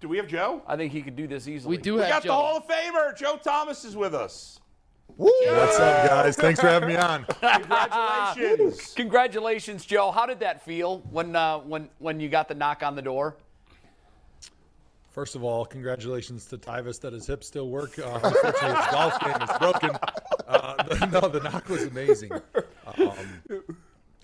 Do we have Joe? I think he could do this easily. We do We have got Joe. the Hall of Famer. Joe Thomas is with us. What's up, guys? Thanks for having me on. Congratulations. Congratulations, Joe. How did that feel when uh, when when you got the knock on the door? First of all, congratulations to Tyvis that his hips still work. Uh, unfortunately, his golf game is broken. Uh, the, no, the knock was amazing. Um,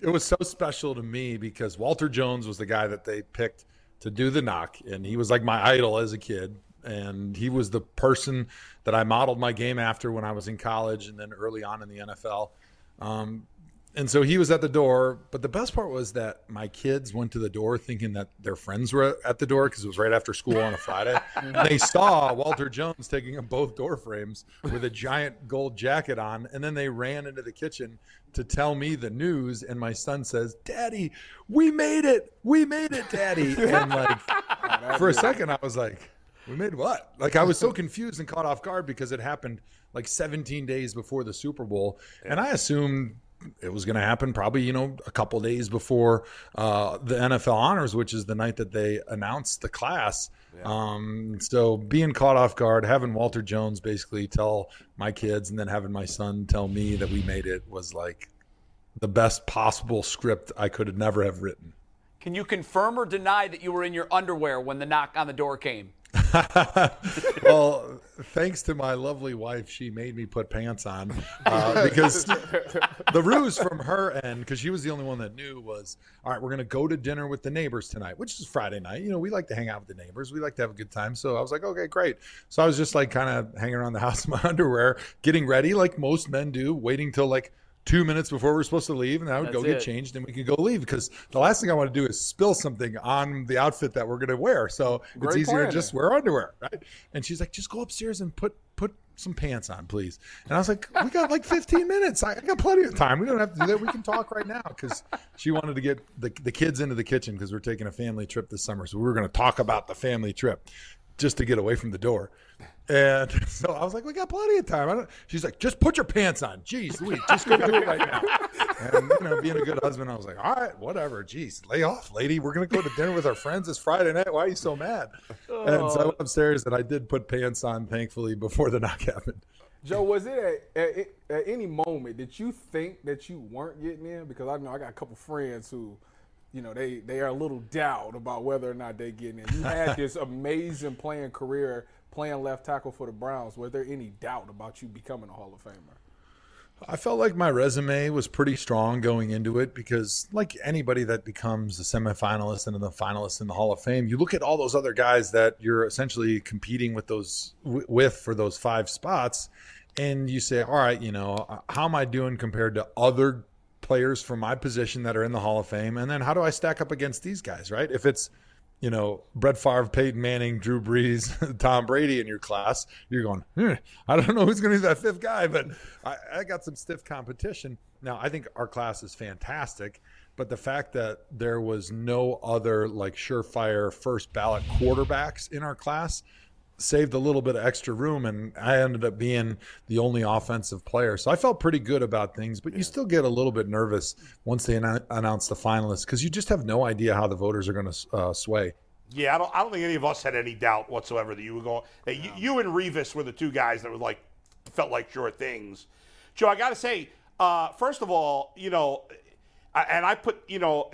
it was so special to me because Walter Jones was the guy that they picked to do the knock, and he was like my idol as a kid. And he was the person that I modeled my game after when I was in college and then early on in the NFL. Um, and so he was at the door. But the best part was that my kids went to the door thinking that their friends were at the door because it was right after school on a Friday. and they saw Walter Jones taking up both door frames with a giant gold jacket on. And then they ran into the kitchen to tell me the news. And my son says, Daddy, we made it. We made it, Daddy. And like, for a second, I was like, we made what? Like I was so confused and caught off guard because it happened like 17 days before the Super Bowl, and I assumed it was going to happen probably you know a couple days before uh, the NFL honors, which is the night that they announced the class. Um, so being caught off guard, having Walter Jones basically tell my kids, and then having my son tell me that we made it was like the best possible script I could have never have written. Can you confirm or deny that you were in your underwear when the knock on the door came? well, thanks to my lovely wife, she made me put pants on uh, because the ruse from her end, because she was the only one that knew, was all right. We're going to go to dinner with the neighbors tonight, which is Friday night. You know, we like to hang out with the neighbors. We like to have a good time. So I was like, okay, great. So I was just like kind of hanging around the house in my underwear, getting ready, like most men do, waiting till like two minutes before we're supposed to leave, and I would go get it. changed and we could go leave because the last thing I want to do is spill something on the outfit that we're going to wear. So it's Great easier to just wear underwear, right? And she's like, just go upstairs and put put some pants on, please. And I was like, we got like 15 minutes. I, I got plenty of time. We don't have to do that. We can talk right now because she wanted to get the, the kids into the kitchen because we're taking a family trip this summer. So we were going to talk about the family trip just to get away from the door. And so I was like, we got plenty of time. I don't, she's like, just put your pants on. Jeez, Louise, just go do it right now. And, you know, being a good husband, I was like, all right, whatever. Jeez, lay off, lady. We're going to go to dinner with our friends this Friday night. Why are you so mad? And so I oh. went upstairs and I did put pants on, thankfully, before the knock happened. Joe, was it at, at, at any moment did you think that you weren't getting in? Because I know I got a couple friends who, you know, they they are a little doubt about whether or not they getting in. You had this amazing playing career playing left tackle for the Browns. Was there any doubt about you becoming a Hall of Famer? I felt like my resume was pretty strong going into it because, like anybody that becomes a semifinalist and then the finalist in the Hall of Fame, you look at all those other guys that you're essentially competing with those with for those five spots, and you say, "All right, you know, uh, how am I doing compared to other players from my position that are in the Hall of Fame? And then how do I stack up against these guys? Right? If it's you know, Brett Favre, Peyton Manning, Drew Brees, Tom Brady in your class, you're going, hmm, I don't know who's going to be that fifth guy, but I, I got some stiff competition. Now, I think our class is fantastic, but the fact that there was no other like surefire first ballot quarterbacks in our class saved a little bit of extra room and I ended up being the only offensive player. So I felt pretty good about things, but you still get a little bit nervous once they annou- announce the finalists because you just have no idea how the voters are going to uh, sway. Yeah, I don't. I don't think any of us had any doubt whatsoever that you were going. That you, you and Revis were the two guys that were like felt like sure things. Joe, I got to say, uh, first of all, you know, I- and I put, you know,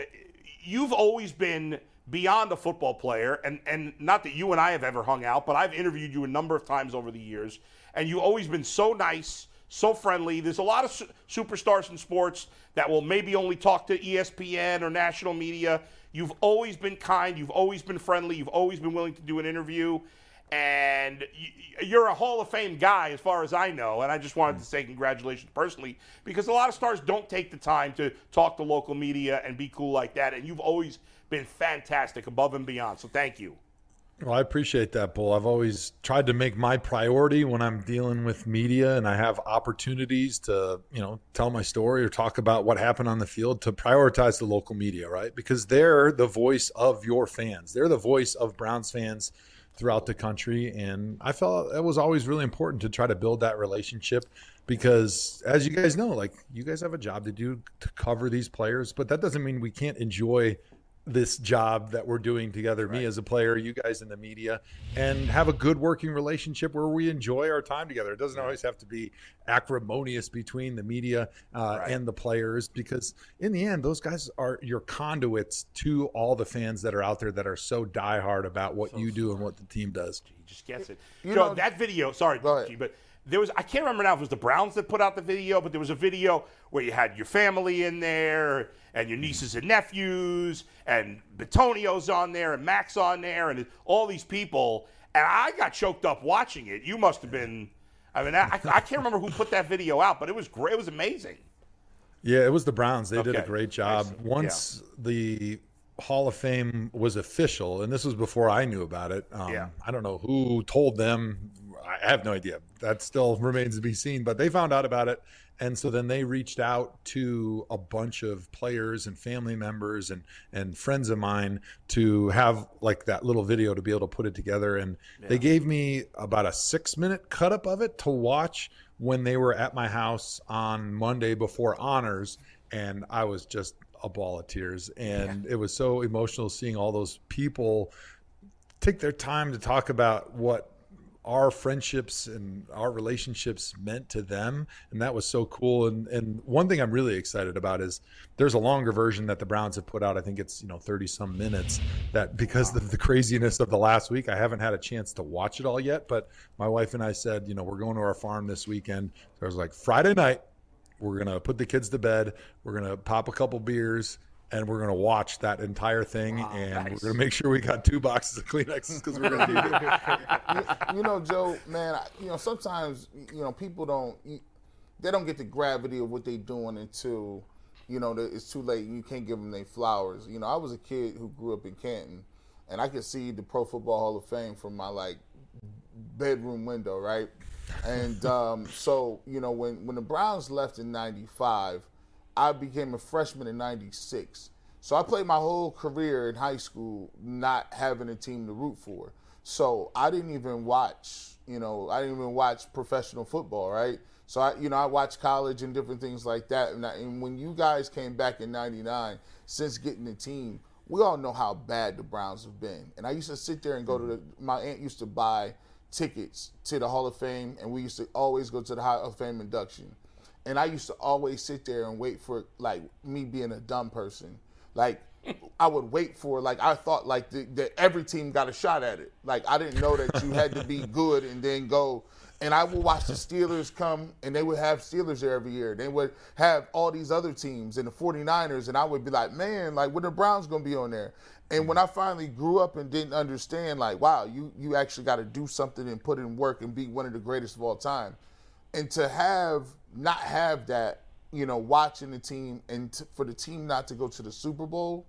you've always been beyond a football player, and and not that you and I have ever hung out, but I've interviewed you a number of times over the years, and you've always been so nice, so friendly. There's a lot of su- superstars in sports that will maybe only talk to ESPN or national media. You've always been kind. You've always been friendly. You've always been willing to do an interview. And you're a Hall of Fame guy, as far as I know. And I just wanted to mm. say congratulations personally because a lot of stars don't take the time to talk to local media and be cool like that. And you've always been fantastic, above and beyond. So thank you. Well, I appreciate that, Bull. I've always tried to make my priority when I'm dealing with media and I have opportunities to, you know, tell my story or talk about what happened on the field to prioritize the local media, right? Because they're the voice of your fans. They're the voice of Browns fans throughout the country. And I felt it was always really important to try to build that relationship because as you guys know, like you guys have a job to do to cover these players, but that doesn't mean we can't enjoy this job that we're doing together right. me as a player you guys in the media and have a good working relationship where we enjoy our time together it doesn't always have to be acrimonious between the media uh, right. and the players because in the end those guys are your conduits to all the fans that are out there that are so diehard about what so you do smart. and what the team does he just gets it you know that video sorry G, but there was I can't remember now if it was the Browns that put out the video, but there was a video where you had your family in there and your nieces and nephews and Bitonio's on there and Max on there and all these people, and I got choked up watching it. You must have been. I mean, I, I can't remember who put that video out, but it was great. It was amazing. Yeah, it was the Browns. They okay. did a great job. Once yeah. the Hall of Fame was official, and this was before I knew about it. Um, yeah. I don't know who told them I have no idea. That still remains to be seen. But they found out about it, and so then they reached out to a bunch of players and family members and and friends of mine to have like that little video to be able to put it together. And yeah. they gave me about a six minute cut up of it to watch when they were at my house on Monday before honors, and I was just a ball of tears, and yeah. it was so emotional seeing all those people take their time to talk about what our friendships and our relationships meant to them. And that was so cool. And and one thing i'm really excited about is there's a longer version that the browns have put out. I think it's you know 30 some minutes that because of the craziness of the last week i haven't had a chance to watch it all yet. But my wife and i said you know we're going to our farm this weekend. So i was like friday night we're going to put the kids to bed we're going to pop a couple beers and we're going to watch that entire thing, wow, and nice. we're going to make sure we got two boxes of Kleenexes because we're going to need it. you, know, Joe, man, you know sometimes you know people don't they don't get the gravity of what they're doing until you know it's too late. You can't give them their flowers. You know, I was a kid who grew up in Canton, and I could see the Pro Football Hall of Fame from my like bedroom window, right? And um, so you know when when the Browns left in '95 I became a freshman in 96. So I played my whole career in high school not having a team to root for. So I didn't even watch, you know, I didn't even watch professional football, right? So I, you know, I watched college and different things like that. And, I, and when you guys came back in '99, since getting the team, we all know how bad the Browns have been. And I used to sit there and go to the. My aunt used to buy tickets to the Hall of Fame, and we used to always go to the Hall of Fame induction. And I used to always sit there and wait for like me being a dumb person. Like I would wait for like I thought like that every team got a shot at it. Like I didn't know that you had to be good and then go. And I would watch the Steelers come and they would have Steelers there every year. They would have all these other teams and the 49ers and I would be like, man, like when the Browns gonna be on there? And when I finally grew up and didn't understand, like, wow, you you actually got to do something and put in work and be one of the greatest of all time and to have not have that, you know, watching the team and t- for the team not to go to the Super Bowl,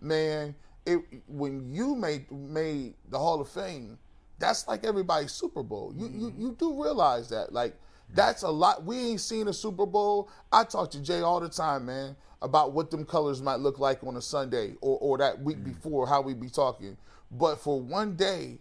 man, it when you made made the Hall of Fame, that's like everybody's Super Bowl. You you mm-hmm. you do realize that, like. That's a lot. We ain't seen a Super Bowl. I talk to Jay all the time, man, about what them colors might look like on a Sunday or, or that week mm. before, how we be talking. But for one day,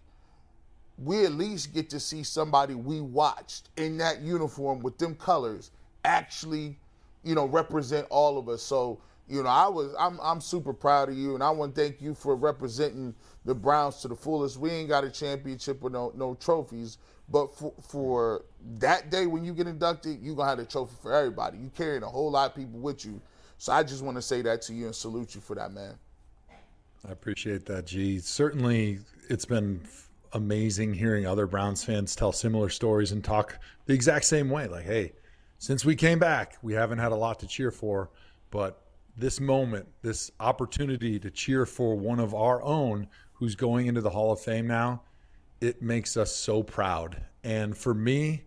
we at least get to see somebody we watched in that uniform with them colors actually, you know, represent all of us. So, you know, I was I'm I'm super proud of you and I want to thank you for representing the Browns to the fullest. We ain't got a championship or no no trophies, but for, for that day when you get inducted, you're gonna have a trophy for everybody. You carrying a whole lot of people with you. So I just want to say that to you and salute you for that, man. I appreciate that, G. Certainly, it's been amazing hearing other Browns fans tell similar stories and talk the exact same way. Like, hey, since we came back, we haven't had a lot to cheer for, but this moment, this opportunity to cheer for one of our own who's going into the Hall of Fame now, it makes us so proud. And for me,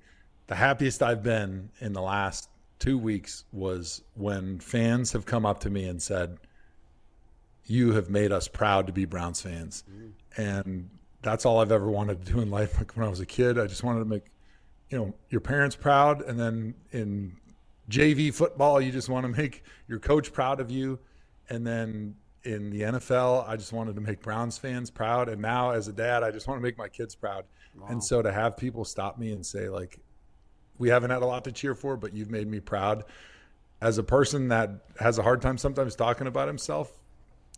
the happiest I've been in the last two weeks was when fans have come up to me and said, You have made us proud to be Browns fans. Mm. And that's all I've ever wanted to do in life. Like when I was a kid, I just wanted to make, you know, your parents proud. And then in JV football, you just want to make your coach proud of you. And then in the NFL, I just wanted to make Browns fans proud. And now as a dad, I just want to make my kids proud. And so to have people stop me and say, like, we haven't had a lot to cheer for, but you've made me proud. As a person that has a hard time sometimes talking about himself,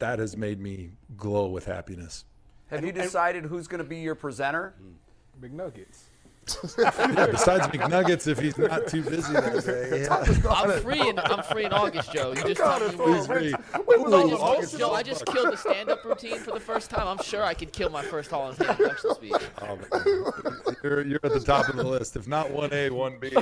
that has made me glow with happiness. Have you decided who's going to be your presenter? McNuggets. Yeah, besides McNuggets, if he's not too busy that day. Yeah. I'm free in I'm free in August, Joe. You just tell me Please, when. please. I just, August Joe, I just killed the stand-up routine for the first time. I'm sure I could kill my first Hall and introduction speech. Oh. You're, you're at the top of the list, if not 1A, 1B.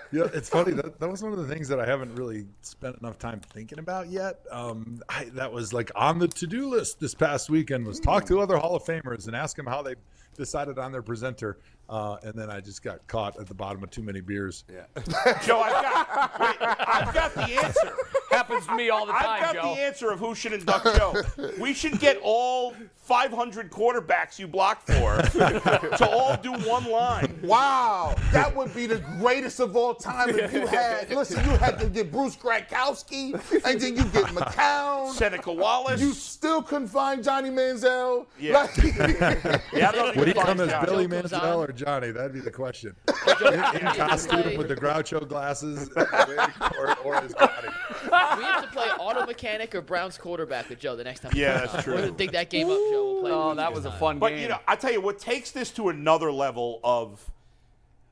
yeah, it's funny. That, that was one of the things that I haven't really spent enough time thinking about yet. Um, I, that was like on the to do list this past weekend was talk to other Hall of Famers and ask them how they decided on their presenter. Uh, and then I just got caught at the bottom of too many beers. Yeah. Joe, I've got, wait, I've got the answer. Happens to me all the time. I've got Joe. the answer of who should induct Joe. We should get all 500 quarterbacks you block for to all do one line. Wow, that would be the greatest of all time if you had. Listen, you had to get Bruce Gradkowski, and then you get McCown. Seneca Wallace. You still couldn't find Johnny Manziel. Yeah. Like- yeah, I don't think Would he come as. Billy Manziel on. Or Johnny? That'd be the question. Joe, In, in we have to costume play- with the Groucho glasses, or, or his body. we have to play auto mechanic or Browns quarterback with Joe the next time. Yeah, comes that's on. We're true. gonna dig that game up, Joe. We'll play Oh, that was a time. fun But game. But you know, I tell you what takes this to another level of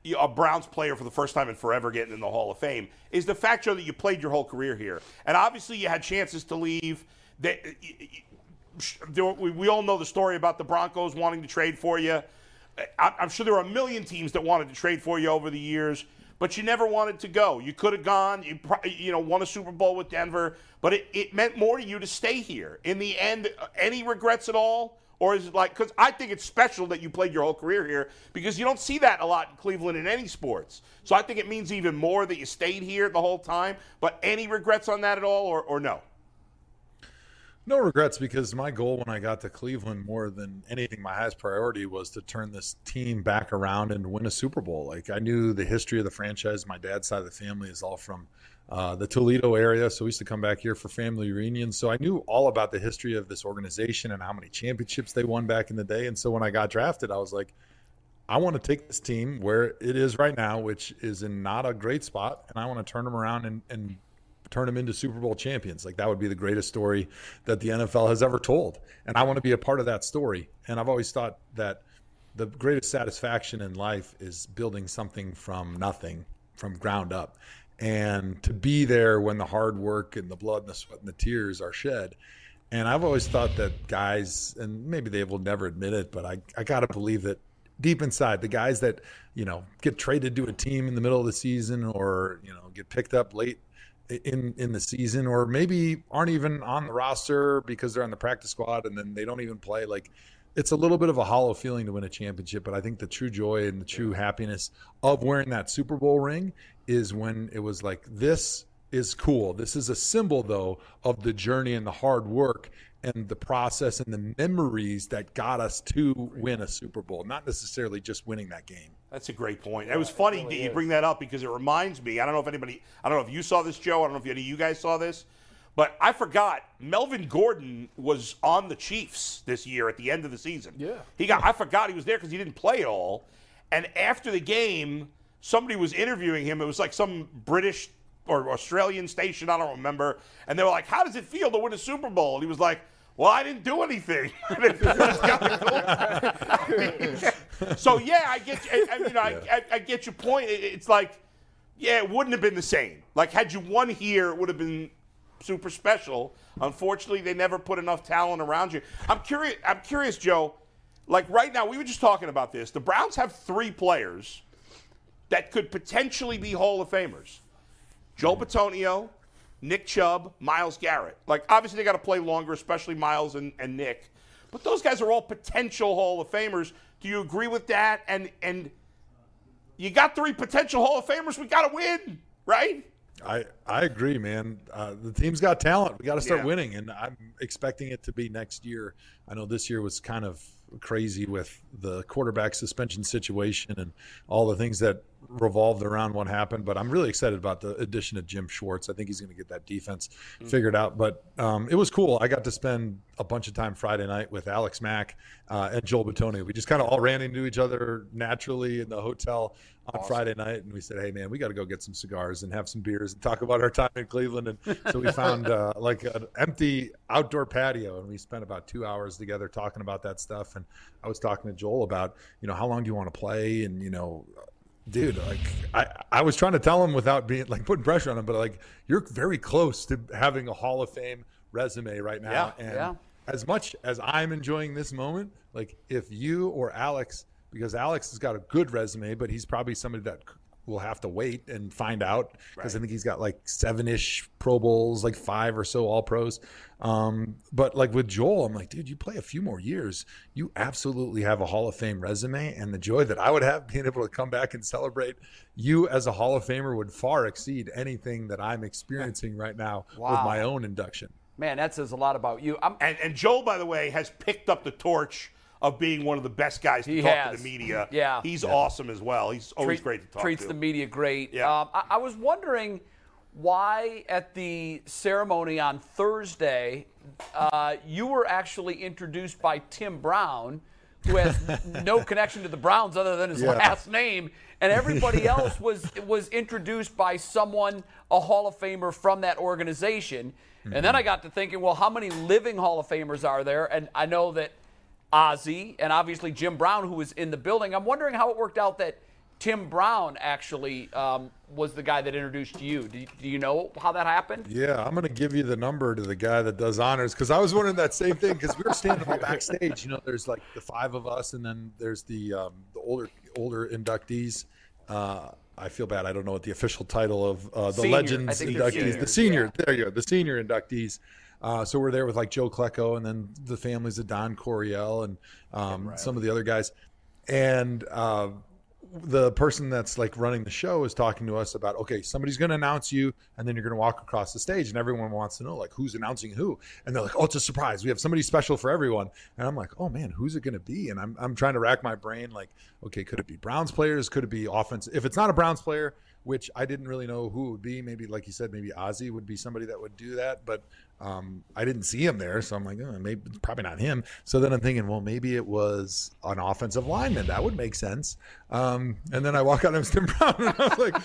you know, a Browns player for the first time in forever getting in the Hall of Fame is the fact, Joe, that you played your whole career here, and obviously you had chances to leave. That there were- we, we all know the story about the Broncos wanting to trade for you. I'm sure there were a million teams that wanted to trade for you over the years, but you never wanted to go. You could have gone. You you know won a Super Bowl with Denver, but it, it meant more to you to stay here. In the end, any regrets at all? Or is it like, because I think it's special that you played your whole career here because you don't see that a lot in Cleveland in any sports. So I think it means even more that you stayed here the whole time. But any regrets on that at all, or, or no? No regrets because my goal when I got to Cleveland, more than anything, my highest priority was to turn this team back around and win a Super Bowl. Like I knew the history of the franchise. My dad's side of the family is all from uh, the Toledo area, so we used to come back here for family reunions. So I knew all about the history of this organization and how many championships they won back in the day. And so when I got drafted, I was like, I want to take this team where it is right now, which is in not a great spot, and I want to turn them around and, and turn them into Super Bowl champions. Like that would be the greatest story that the NFL has ever told. And I want to be a part of that story. And I've always thought that the greatest satisfaction in life is building something from nothing, from ground up. And to be there when the hard work and the blood and the sweat and the tears are shed. And I've always thought that guys, and maybe they will never admit it, but I, I got to believe that deep inside, the guys that, you know, get traded to a team in the middle of the season or, you know, get picked up late in in the season or maybe aren't even on the roster because they're on the practice squad and then they don't even play. Like it's a little bit of a hollow feeling to win a championship but i think the true joy and the true happiness of wearing that super bowl ring is when it was like this is cool this is a symbol though of the journey and the hard work and the process and the memories that got us to win a super bowl not necessarily just winning that game That's a great point. It was funny that you bring that up because it reminds me. I don't know if anybody, I don't know if you saw this, Joe. I don't know if any of you guys saw this, but I forgot Melvin Gordon was on the Chiefs this year at the end of the season. Yeah. he got. I forgot he was there because he didn't play at all. And after the game, somebody was interviewing him. It was like some British or Australian station. I don't remember. And they were like, "How does it feel to win a Super Bowl?" And he was like. Well, I didn't do anything. Cool. so yeah, I get. I, I mean, I, I, I get your point. It- it's like, yeah, it wouldn't have been the same. Like had you won here, it would have been super special. Unfortunately, they never put enough talent around you. I'm curious. I'm curious, Joe. Like right now, we were just talking about this. The Browns have three players that could potentially be Hall of Famers: Joe Bitonio, Nick Chubb, Myles Garrett. Like obviously, they got to play longer, especially Miles and, and Nick. But those guys are all potential Hall of Famers. Do you agree with that? And and you got three potential Hall of Famers. We got to win, right? I I agree, man. Uh, the team's got talent. We got to start Yeah. winning, and I'm expecting it to be next year. I know this year was kind of crazy with the quarterback suspension situation and all the things that revolved around what happened. But I'm really excited about the addition of Jim Schwartz. I think he's going to get that defense figured out. But um, it was cool. I got to spend a bunch of time Friday night with Alex Mack uh, and Joel Bitonio. We just kind of all ran into each other naturally in the hotel on Friday night, and we said, "Hey, man, we got to go get some cigars and have some beers and talk about our time in Cleveland." And so we found uh, like an empty outdoor patio, and we spent about two hours together talking about that stuff. And I was talking to Joel about, you know, how long do you want to play, and you know, dude, like I, I was trying to tell him without being like putting pressure on him, but like you're very close to having a Hall of Fame resume right now, Yeah, and yeah. as much as I'm enjoying this moment, like if you or Alex, because Alex has got a good resume, but he's probably somebody that c- will have to wait and find out because I think he's got like seven ish Pro Bowls, like five or so All Pros. Um, but like with Joel, I'm like, dude, you play a few more years, you absolutely have a Hall of Fame resume, and the joy that I would have being able to come back and celebrate you as a Hall of Famer would far exceed anything that I'm experiencing right now with my own induction. Man, that says a lot about you. I'm, And, and Joel, by the way, has picked up the torch of being one of the best guys to He talk has. to the media. Yeah. He's awesome as well. He's always treat- great to talk treats to. the media great. Yeah. Um, I, I was wondering why at the ceremony on Thursday uh, you were actually introduced by Tim Brown, who has no connection to the Browns other than his Yeah. last name, and everybody else was was introduced by someone a Hall of Famer from that organization. And Mm-hmm. then I got to thinking, well, how many living Hall of Famers are there? And I know that Ozzie and obviously Jim Brown, who was in the building. I'm wondering how it worked out that Tim Brown actually um, was the guy that introduced you. Do, you. do you know how that happened? Yeah, I'm going to give you the number to the guy that does honors because I was wondering that same thing because we were standing backstage. You know, there's like the five of us, and then there's the um, the older older inductees. Uh, I feel bad. I don't know what the official title of uh, the Senior. Legends inductees, seniors, the senior. There you go, the senior inductees. Uh, so we're there with like Joe Klecko and then the families of Don Coryell and um, some of the other guys. And uh, the person that's like running the show is talking to us about okay somebody's going to announce you and then you're going to walk across the stage and everyone wants to know like who's announcing who? And they're like oh it's a surprise. We have somebody special for everyone. And i'm like oh man who's it going to be? And I'm, I'm trying to rack my brain like okay could it be browns players? Could it be offense? If it's not a browns player which i didn't really know who it would be maybe like you said maybe ozzie would be somebody that would do that. But um, I didn't see him there, so I'm like, oh, maybe it's probably not him. So then I'm thinking, well, maybe it was an offensive lineman. That would make sense. Um, and then I walk out it's Tim Brown, and I was like,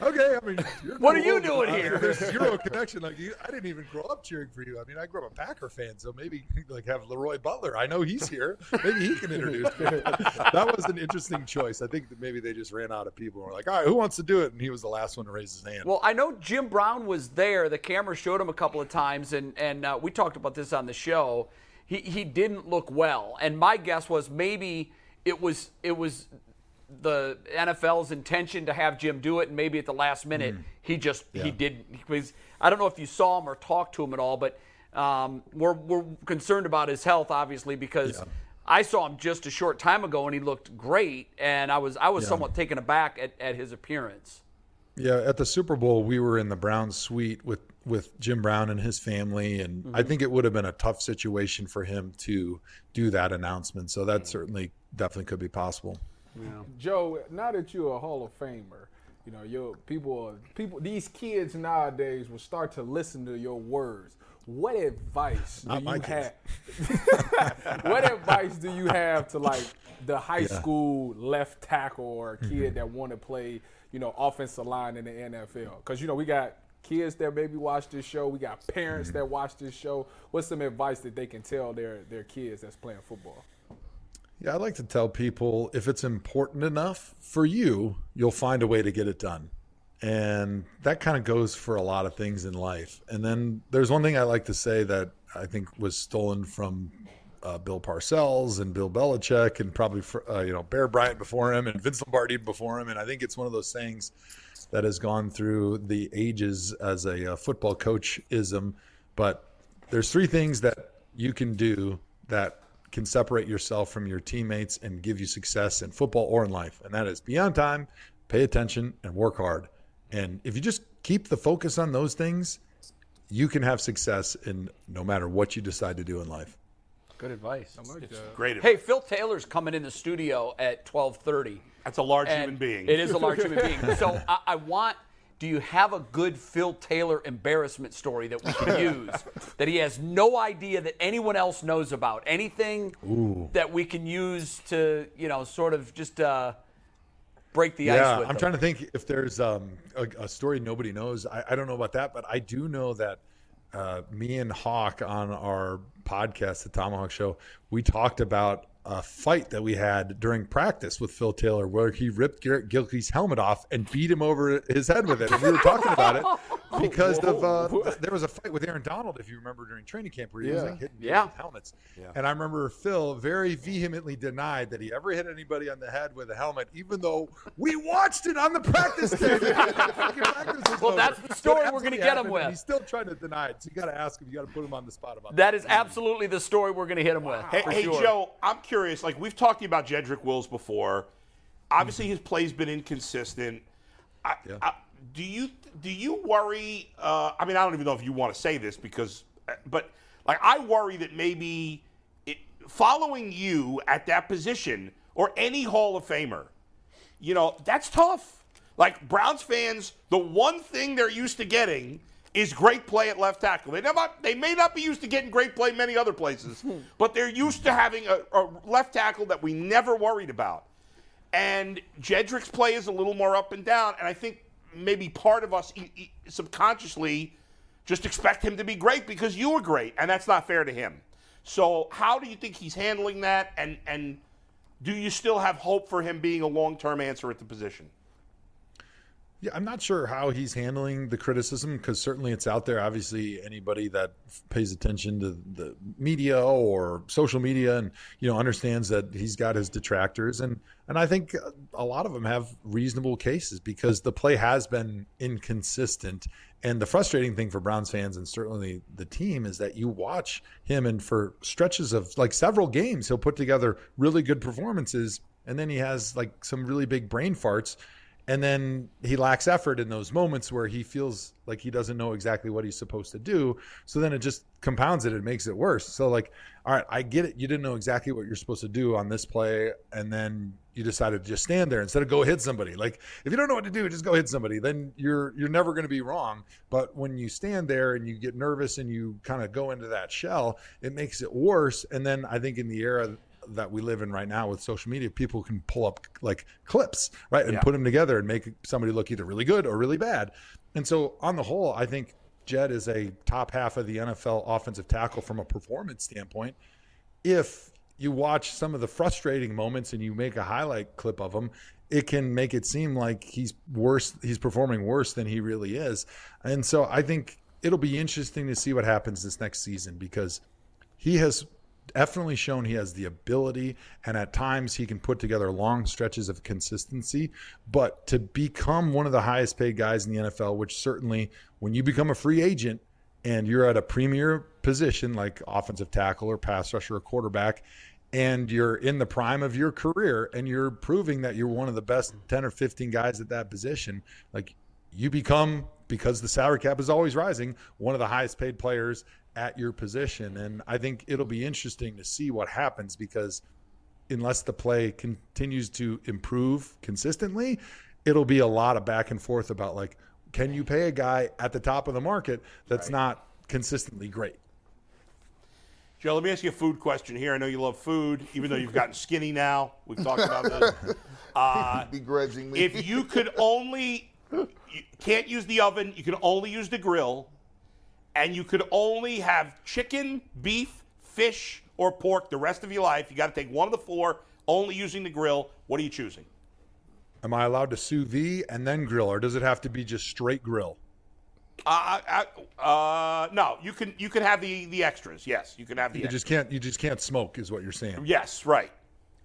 okay, I mean, What are you doing Uh, here? There's zero connection. Like, you, I didn't even grow up cheering for you. I mean, I grew up a Packer fan, so maybe like have Leroy Butler. I know he's here. Maybe he can introduce me. that was an interesting choice. I think that maybe they just ran out of people and were like, all right, who wants to do it? And he was the last one to raise his hand. Well, I know Jim Brown was there. The camera showed him a couple of times, and and uh, we talked about this on the show. He he didn't look well, and my guess was maybe it was it was the NFL's intention to have Jim do it, and maybe at the last minute he just he didn't. Was, I don't know if you saw him or talked to him at all, but um, we're we're concerned about his health, obviously, because. I saw him just a short time ago, and he looked great. And I was I was somewhat taken aback at, at his appearance. Yeah, at the Super Bowl, we were in the Browns suite with with Jim Brown and his family, and I think it would have been a tough situation for him to do that announcement. So that certainly definitely could be possible. Joe, now that you're a Hall of Famer, you know your people, people, these kids nowadays will start to listen to your words. What advice Not do my you have? what advice do you have to like the high school left tackle or kid Mm-hmm. that want to play, you know, offensive line in the NFL? Because you know we got kids that maybe watch this show, we got parents Mm-hmm. that watch this show. What's some advice that they can tell their their kids that's playing football? Yeah, I like to tell people if it's important enough for you, you'll find a way to get it done. And that kind of goes for a lot of things in life. And then there's one thing I like to say that I think was stolen from uh, Bill Parcells and Bill Belichick and probably uh, you know Bear Bryant before him and Vince Lombardi before him. And I think it's one of those things that has gone through the ages as a uh, football coach ism. But there's three things that you can do that can separate yourself from your teammates and give you success in football or in life. And that is be on time, pay attention, and work hard. And if you just keep the focus on those things, you can have success in no matter what you decide to do in life. Good advice. Great. Hey, Phil Taylor's coming in the studio at 12:30. That's a large and human being. It is a large human being. So I, I want. Do you have a good Phil Taylor embarrassment story that we can use that he has no idea that anyone else knows about? Anything that we can use to, you know, sort of just uh, break the yeah, ice with I'm him? trying to think if there's um, a, a story nobody knows. I, I don't know about that, but I do know that uh, me and Hawk on our podcast, the Tomahawk Show, we talked about a fight that we had during practice with Phil Taylor, where he ripped Garrett Gilkey's helmet off and beat him over his head with it. And we were talking about it because of uh, there was a fight with Aaron Donald, if you remember, during training camp, where he was like hitting Yeah. with helmets. And I remember Phil very vehemently denied that he ever hit anybody on the head with a helmet, even though we watched it on the practice tape. Fucking practice Well, over. that's the story we're gonna get him with. He's still trying to deny it. So you got to ask him. You got to put him on the spot about that. that is absolutely the story we're going to hit him with. Hey, for hey sure. Joe, I'm curious. Like we've talked to you about Jedrick Wills before. Obviously, his play's been inconsistent. I, Yeah. I, do you do you worry? Uh, I mean, I don't even know if you want to say this because, but like I worry that maybe it, following you at that position or any Hall of Famer, you know, that's tough. Like Browns fans, the one thing they're used to getting is great play at left tackle. They never, they may not be used to getting great play many other places, but they're used to having a, a left tackle that we never worried about. And Jedrick's play is a little more up and down, and I think maybe part of us subconsciously just expect him to be great because you were great, and that's not fair to him. So, how do you think he's handling that, and and do you still have hope for him being a long-term answer at the position? Yeah, I'm not sure how he's handling the criticism because certainly it's out there. Obviously, anybody that pays attention to the media or social media and you know understands that he's got his detractors, and and I think a lot of them have reasonable cases because the play has been inconsistent. And the frustrating thing for Browns fans and certainly the team is that you watch him and for stretches of like several games, he'll put together really good performances, and then he has like some really big brain farts and then he lacks effort in those moments where he feels like he doesn't know exactly what he's supposed to do. So then it just compounds it and makes it worse. So like all right i get it. You didn't know exactly what you're supposed to do on this play and then you decided to just stand there instead of go hit somebody. Like if you don't know what to do just go hit somebody. Then you're you're never going to be wrong. But when you stand there and you get nervous and you kind of go into that shell it makes it worse. And then i think in the era that we live in right now with social media, people can pull up like clips, right, and Yeah. put them together and make somebody look either really good or really bad. And so, on the whole, I think Jed is a top half of the NFL offensive tackle from a performance standpoint. If you watch some of the frustrating moments and you make a highlight clip of him, it can make it seem like he's worse. He's performing worse than he really is. And so, I think it'll be interesting to see what happens this next season because he has definitely shown he has the ability and at times he can put together long stretches of consistency. But to become one of the highest paid guys in the NFL which certainly when you become a free agent and you're at a premier position like offensive tackle or pass rusher or quarterback and you're in the prime of your career and you're proving that you're one of the best 10 or 15 guys at that position like you become because the salary cap is always rising one of the highest paid players at your position and i think it'll be interesting to see what happens because unless the play continues to improve consistently it'll be a lot of back and forth about like can you pay a guy at the top of the market that's not consistently great Joe, let me ask you a food question here. I know you love food, even though you've gotten skinny now. We've talked about this. Uh, Begrudgingly. if you could only, you can't use the oven, you can only use the grill, and you could only have chicken, beef, fish, or pork the rest of your life. You got to take one of the four, only using the grill. What are you choosing? am i allowed to sous vide and then grill or does it have to be just straight grill Uh, uh, uh, no, you can you can have the the extras. Yes, you can have the. you extras. just can't you just can't smoke is what you're saying yes, right.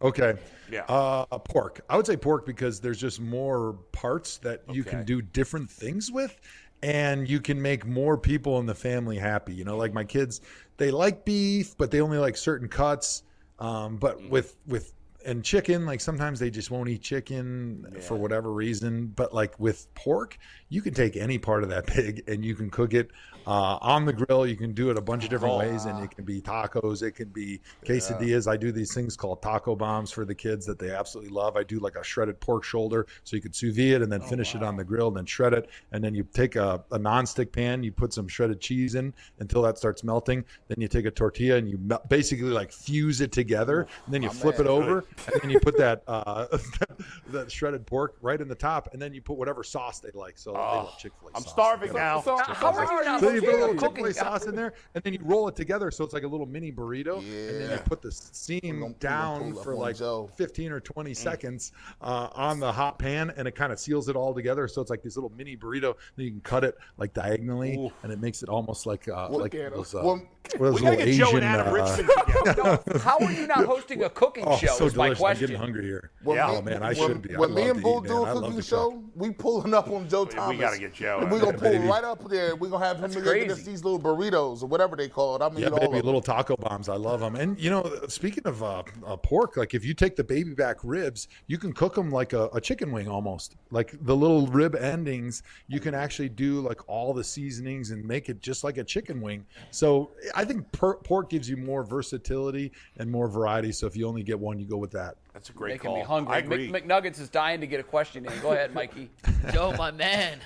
Okay. Yeah. Uh, pork. I would say pork because there's just more parts that you can do different things with, and you can make more people in the family happy. You know, like my kids, they like beef, but they only like certain cuts. Um, but with with and chicken, like sometimes they just won't eat chicken for whatever reason. But like with pork, you can take any part of that pig and you can cook it uh, on the grill. You can do it a bunch of different ways, and it can be tacos, it can be quesadillas. I do these things called taco bombs for the kids that they absolutely love. I do like a shredded pork shoulder, so you could sous vide it and then finish it on the grill, and then shred it, and then you take a, a non-stick pan, you put some shredded cheese in until that starts melting. Then you take a tortilla and you mel- basically like fuse it together, and then you flip it over, and then you put that uh, that shredded pork right in the top, and then you put whatever sauce they like. So they love Chick-fil-A I'm sauce. starving You gotta- now. So How are you not so you put a little a sauce in there, and then you roll it together so it's like a little mini burrito, Yeah. and then you put the seam gonna- down for like Joe. 15 or 20 seconds uh, on the hot pan, and it kind of seals it all together. So it's like this little mini burrito. Then you can cut it like diagonally, and it makes it almost like uh, like those, uh, Well, what are those We gotta little get Joe and Adam uh, Richman together. How are you not hosting a cooking oh, show? so is my delicious! I'm question. getting hungry here. When Yeah. me- Oh man, I when, should be. When me and Bull do man. a I love cooking show, cook. we pulling up on Joe Thomas. We gotta get Joe. And we gonna pull baby. right up there. We gonna have him to get us these little burritos or whatever they call it. I'm gonna Yeah, eat all baby, of them. little taco bombs. I love them. And you know, speaking of uh, uh, pork, like if you take the baby back ribs, you can cook them like a, a chicken wing almost. Like the little rib endings, you can actually do like all the seasonings and make it just like a chicken wing. So I think per- pork gives you more versatility and more variety. So if you only get one, you go with that. That's a great Making call. me hungry. I agree. Mc- McNuggets is dying to get a question in. Go ahead, Mikey. Joe, my man,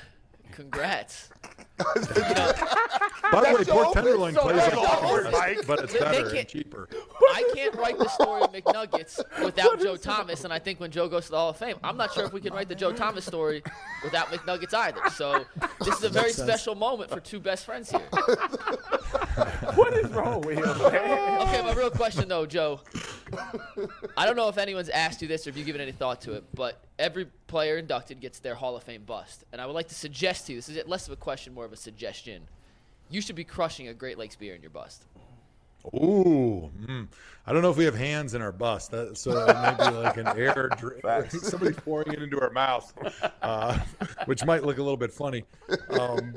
congrats. By the way, your pork tenderloin so plays that's a your lot, Mike. but it's They- they better and cheaper. I can't write the story of McNuggets without Joe Thomas, and I think when Joe goes to the Hall of Fame, I'm not sure if we can write the Joe Thomas story without McNuggets either. So this is a very special moment for two best friends here. What is wrong with him? man? Okay, my real question though, Joe. I don't know if anyone's asked you this or if you've given any thought to it, but every player inducted gets their Hall of Fame bust. And I would like to suggest to you this is less of a question, more of a suggestion. You should be crushing a Great Lakes beer in your bust. Ooh, mm. I don't know if we have hands in our bust, that, so it might be like an air drip. Somebody's pouring it into our mouth, uh, which might look a little bit funny. Um,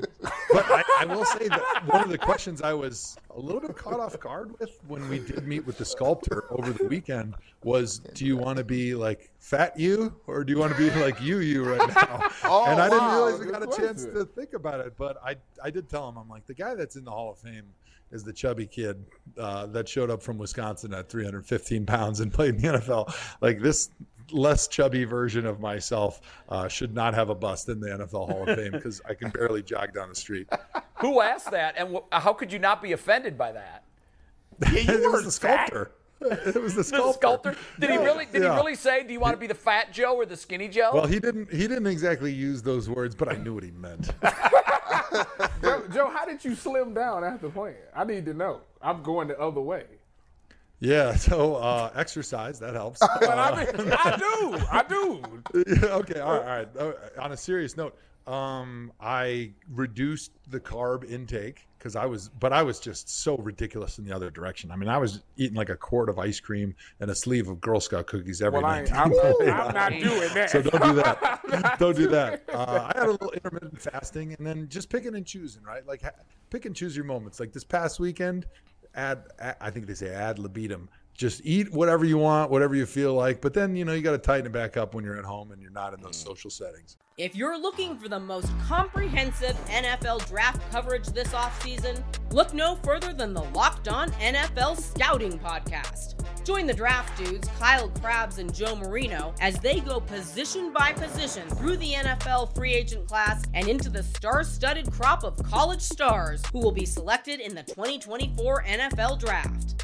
but I, I will say that one of the questions I was a little bit caught off guard with when we did meet with the sculptor over the weekend was, "Do you want to be like fat you, or do you want to be like you you right now?" Oh, and I didn't realize we good got a chance to think about it, but I I did tell him I'm like the guy that's in the Hall of Fame is the chubby kid uh, that showed up from Wisconsin at 315 pounds and played in the NFL. Like this less chubby version of myself uh, should not have a bust in the NFL Hall of Fame because I can barely jog down the street. Who asked that, and wh- how could you not be offended by that? Yeah, you it was weren't the fat. sculptor. It was the The sculptor. sculptor? Did he really? Did Yeah. he really say, "Do you want to be the fat Joe or the skinny Joe"? Well, he didn't. He didn't exactly use those words, but I knew what he meant. Joe, Joe, how did you slim down after playing? I need to know. I'm going the other way. Yeah. So uh, exercise that helps. But I, mean, I do. I do. Yeah, okay, all right, all right. Uh, on a serious note, um, I reduced the carb intake because I was, but I was just so ridiculous in the other direction. I mean, I was eating like a quart of ice cream and a sleeve of Girl Scout cookies every Well, I night. ain't, I'm, I'm not doing that. so don't do that. don't do that. Uh, I had a little intermittent fasting and then just picking and choosing, right? Like pick and choose your moments. Like this past weekend, add, add I think they say ad libitum. Just eat whatever you want, whatever you feel like. But then, you know, you got to tighten it back up when you're at home and you're not in those mm. social settings. If you're looking for the most comprehensive NFL draft coverage this offseason, look no further than the Locked On NFL Scouting Podcast. Join the draft dudes, Kyle Crabbs and Joe Marino, as they go position by position through the NFL free agent class and into the star studded crop of college stars who will be selected in the 2024 NFL Draft.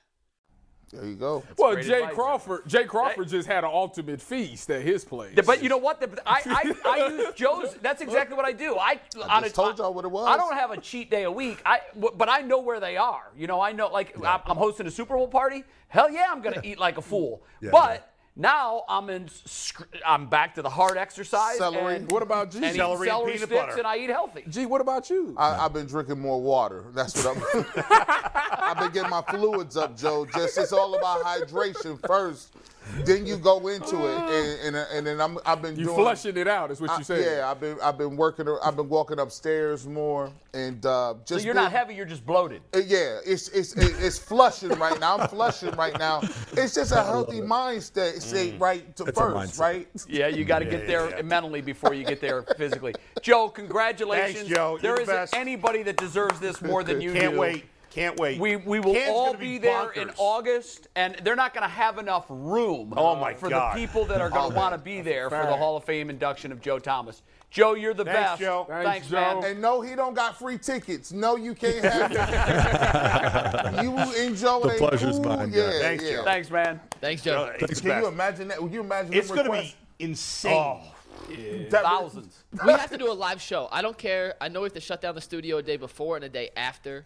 There you go. Well, Jay advice. Crawford, Jay Crawford just had an ultimate feast at his place. But you know what? The- I, I, I use Joe's. That's exactly what I do. I, on just a- told y'all what it was. I don't have a cheat day a week. I w- but I know where they are. You know, I know like I'm, I'm hosting a Super Bowl party. Hell yeah, I'm gonna eat like a fool. Yeah, but now I'm in. I'm back to the hard exercise. Celery. And, What about G? and eat Celery celery, and peanut sticks, butter. and I eat healthy. G, what about you? I, I've been drinking more water. That's what I'm. I've been getting my fluids up, Joe. Just it's all about hydration first then you go into it, and, and, and then I'm, I've been You doing. flushing it out is what you say? yeah, I've been I've been working. I've been walking upstairs more, and uh, So just you're been- not heavy, you're just bloated. Uh, Yeah, it's it's it's flushing right now. I'm flushing right now. It's just a healthy mindset state, state right to It's first, right? Yeah, you got to get there mentally before you get there physically. Joe, congratulations. Thanks, Joe. You're There the isn't best. anybody that deserves this more than you Can't do. wait. Can't wait. We, we will Can's all gonna be, there in. August, and they're not going to have enough room Oh, my for God. the people that are going to want to be there for the Hall of Fame induction of Joe Thomas. Joe, you're the Thanks, best. Joe. Thanks, Thanks, man. Joe. And no, he don't got free tickets. No, you can't have it. you enjoy. The a pleasure's cool- mine, Yeah. Thanks, yeah. Joe. Thanks, man. Thanks, Joe. Uh, it's Can you imagine that? Would you imagine? It's going to be insane. That- Thousands. we have to do a live show. I don't care. I know we have to shut down the studio a day before and a day after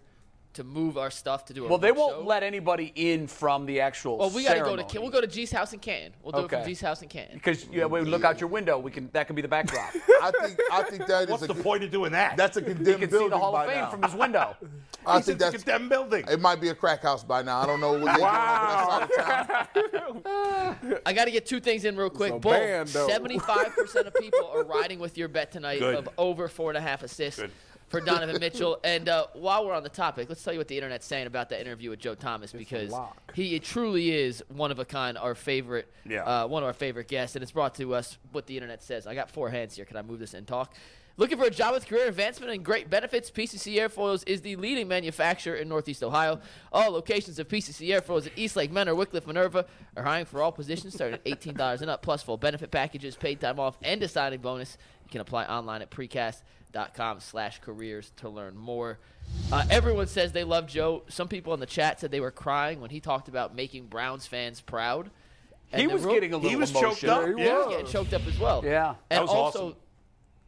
to move our stuff to do a Well, they won't show. let anybody in from the actual. Well, we got to go to. ceremony. Can we'll go to G's house in Canton. We'll do it from G's house in Canton. Because yeah, we look out your window. We can. That could be the backdrop. I think I think that is What's a the good- point of doing that? That's a condemned you condemned can see building the Hall of Fame now. from his window. I It's think a condemned building. it. Might be a crack house by now. I don't know what they Wow. doing on of town. I got to get two things in real quick. a Boom. band, though. Seventy-five percent of people are riding with your bet tonight Good. of over four and a half assists Good. For Donovan Mitchell. And uh, while we're on the topic, let's tell you what the internet's saying about that interview with Joe Thomas because lock. he truly is one of a kind, our favorite, Yeah. uh, one of our favorite guests, and it's brought to us what the internet says. I got four hands here. Can I move this and talk? Looking for a job with career advancement and great benefits? PCC Airfoils is the leading manufacturer in Northeast Ohio. All locations of PCC Airfoils at Eastlake, Mentor, Wickliffe, Minerva are hiring for all positions starting at $18 and up, plus full benefit packages, paid time off, and a signing bonus. You can apply online at precast.com slash careers to learn more. Uh, everyone says they love Joe. Some people in the chat said they were crying when he talked about making Browns fans proud. And He was real- getting a little He was choked emotional. up. he Yeah. was. getting choked up as well. Yeah. and That was also awesome.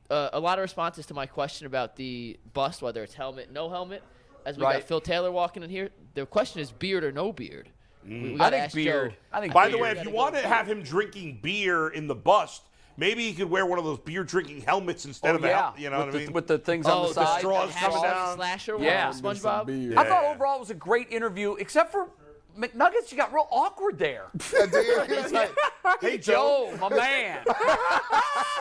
uh, a lot of responses to my question about the bust, whether it's helmet, no helmet. As we Right. got Phil Taylor walking in here, the question is beard or no beard. We- we I gotta think beard. Joe. I think By the way, if you want to have him drinking beer in the bust, maybe he could wear one of those beer drinking helmets instead Oh, of a yeah. hel- You know with what the, I mean? With the things Oh, on the the side. straws Hashtag coming down. slasher Yeah. SpongeBob. Beard. I thought overall it was a great interview, except for McNuggets. You got real awkward there. And he's like, hey, Joe. Joe, my man.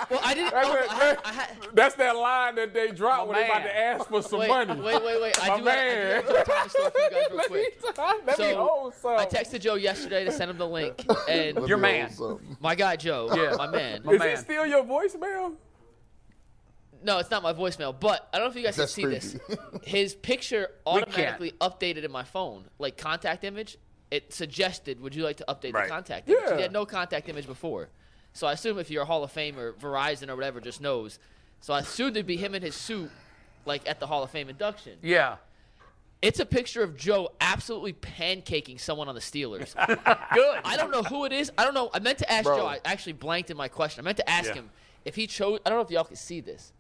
Well, I didn't. Hey, oh, wait, I had, wait. I That's that line that they dropped My when they about to ask for some wait, money. wait, wait, wait. I My do, man. have, I do have a Thomas story for you guys real quick. Let me hold So some. I texted Joe yesterday to send him the link, and Your man. my guy Joe, Yeah. my man. My Is man. it still your voicemail? No, it's not my voicemail, but I don't know if you guys That's can see this. His picture automatically updated in my phone, like contact image. It suggested, "Would you like to update Right. the contact image?" Yeah. He had no contact image before, so I assume if you're a Hall of Fame or Verizon or whatever, just knows. So I assumed it'd be him in his suit, like at the Hall of Fame induction. Yeah. It's a picture of Joe absolutely pancaking someone on the Steelers. Good. I don't know who it is. I don't know. I meant to ask Bro. Joe. I actually blanked in my question. I meant to ask Yeah. him if he chose. I don't know if y'all can see this.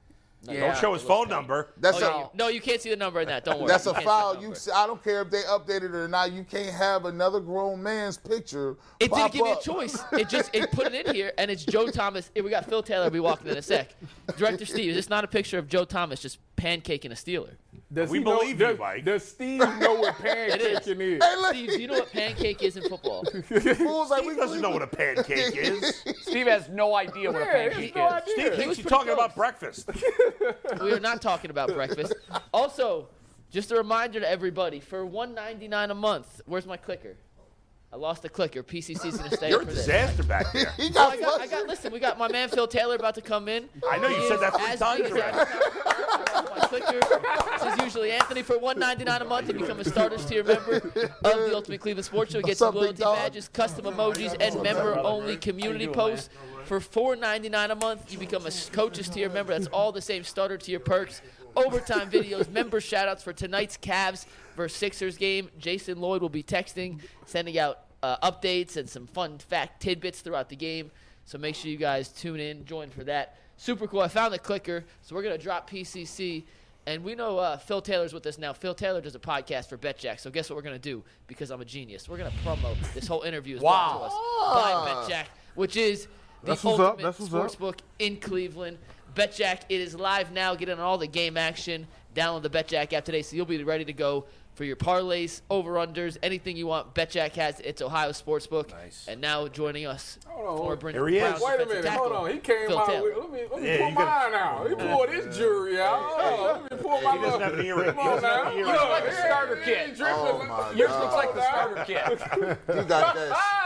No, Yeah. Don't show his phone number. that's Oh, a yeah, you- no, you can't see the number in that. Don't worry. that's You a can't see the foul. You, s- I don't care if they updated it or not. You can't have another grown man's picture. It pop didn't give me a choice. It just it put it in here, and it's Joe Thomas. We got Phil Taylor. Be walking in a sec. Director Steve, it's not a picture of Joe Thomas just pancaking a Steeler? Does We he know- believe you, does, Mike. Does Steve know what It is. pancaking is? Hey, look, Steve, do you know what pancake is in football? fools like He we doesn't know what a pancake is. Steve has no idea what a pancake he's no is. idea. Steve He thinks was you're talking close. about breakfast. we are not talking about breakfast. Also, just a reminder to everybody: for one ninety nine a month, where's my clicker? I lost the clicker. PCC's gonna stay You're a for this. disaster back there. He Oh, got, I got, I got. Listen, we got my man Phil Taylor about to come in. I know you said that three as times big as already. My clicker. This is usually Anthony for one ninety nine a month. to become a starters tier member of the Ultimate Cleveland Sports Show. Get What's some loyalty dog? badges, custom emojis, and member only community posts. For four ninety nine a month, you become a coaches tier member. That's all the same starter tier perks. Overtime videos, member shoutouts for tonight's Cavs versus Sixers game. Jason Lloyd will be texting, sending out uh, updates and some fun fact tidbits throughout the game. So make sure you guys tune in, join for that. Super cool. I found the clicker, so we're gonna drop PCC. And we know uh, Phil Taylor's with us now. Phil Taylor does a podcast for BetJack. So guess what we're gonna do? Because I'm a genius, we're gonna promote this whole interview is brought to us by BetJack, which is That's what's up. ultimate That's what's up. sportsbook in Cleveland. BetJack, it is live now. Get in on all the game action. Download the BetJack app today, so you'll be ready to go for your parlays, over-unders, anything you want. BetJack has its Ohio Sportsbook. Nice. And now joining us, Hold on. former Here he is. Wait a defensive minute, hold on. He came Phil out Taylor. with. Let me, let me Yeah, pull you got- mine out. He pulled his jury out. Oh, let me pull my He doesn't have an earring. Come He on doesn't have now. an earring. Look, like a starter kit. he ain't drinking. Oh, my Yours looks like the starter kit. You got that.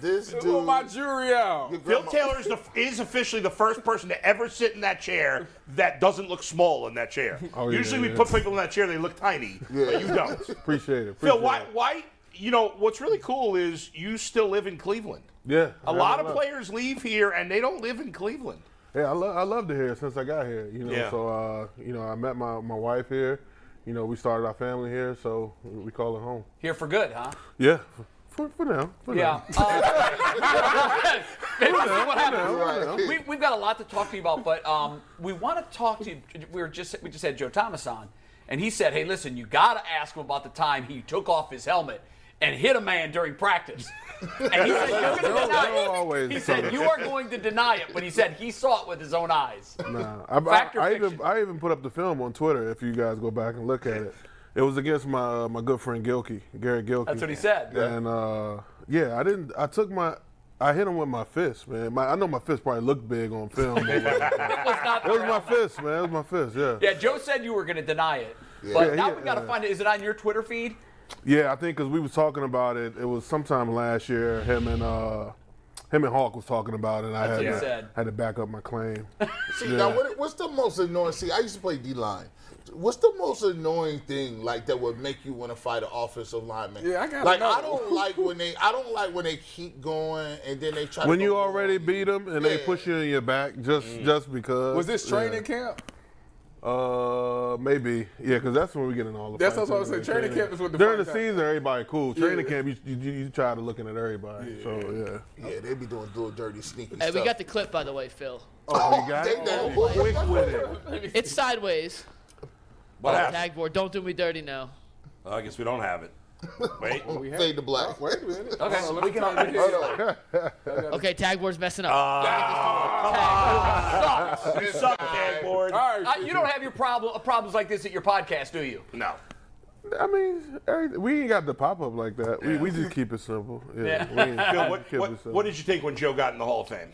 This Pull dude. my jury out. your Phil Taylor is, the, is officially the first person to ever sit in that chair that doesn't look small in that chair. Oh, yeah, Usually we yeah. put people in that chair, they look tiny, but you don't. Appreciate it. Phil, why, it. why, you know, what's really cool is you still live in Cleveland. Yeah. A I lot of love- players leave here and they don't live in Cleveland. Yeah, I love I loved it here since I got here. You know, Yeah. so uh, you know, I met my, my wife here. You know, we started our family here, so we call it home. Here for good, huh? Yeah, for, for now. For Yeah. now. Uh, Maybe this is what happens. Right. We, we've got a lot to talk to you about, but um, we want to talk to you. We were just we just had Joe Thomas on, and he said, "Hey, listen, you got to ask him about the time he took off his helmet and hit a man during practice." And he said, "You're going to deny it." always He said, "You are going to deny it," but he said he saw it with his own eyes. Nah, I, I, I even? I even put up the film on Twitter. If you guys go back and look at it, it was against my uh, my good friend Gilkey, Garrett Gilkey. That's what he said. And uh, yeah, I didn't. I took my. I hit him with my fist, man. My, I know my fist probably looked big on film. but it It was not the was my helmet. fist, man. It was my fist. Yeah. Yeah, Joe said you were going to deny it, but Yeah, now yeah, we got to yeah. find it. Is it on your Twitter feed? Yeah, I think because we was talking about it. It was sometime last year. Him and uh, him and Hawk was talking about it. And I had to, said. had to back up my claim. See, Yeah. now what, what's the most annoying? See, I used to play D line. What's the most annoying thing like that would make you want to fight an offensive lineman? Yeah, I gotta like know. I don't like when they I don't like when they keep going and then they try. when go you already on beat them and they push you in your back just just because. Was this yeah. training camp? Uh, maybe. Yeah, because that's when we get in all the. That's what I was saying. anyway. Training camp is what the During the fights happen. season, everybody cool. Training Yeah. camp, you, you you try to looking at everybody. So yeah. Yeah, they be doing little dirty sneaky Hey, stuff. we got the clip, by the way, Phil. oh, you got they it? know. Quick with it. It's sideways. What happened? Tag board. Don't do me dirty now. I guess we don't have it. Wait. Fade to black. Wait a minute. Okay, Hold let we me can- try to Hold get- on. Okay, tag board's messing up. You suck, tag board. All right. Uh, you don't have your problem problems like this at your podcast, do you? No. I mean, we ain't got the pop up like that. We, we just keep it simple. Yeah. Yeah. We ain't, Phil, what, keep what, it simple. what did you think when Joe got in the Hall of Fame?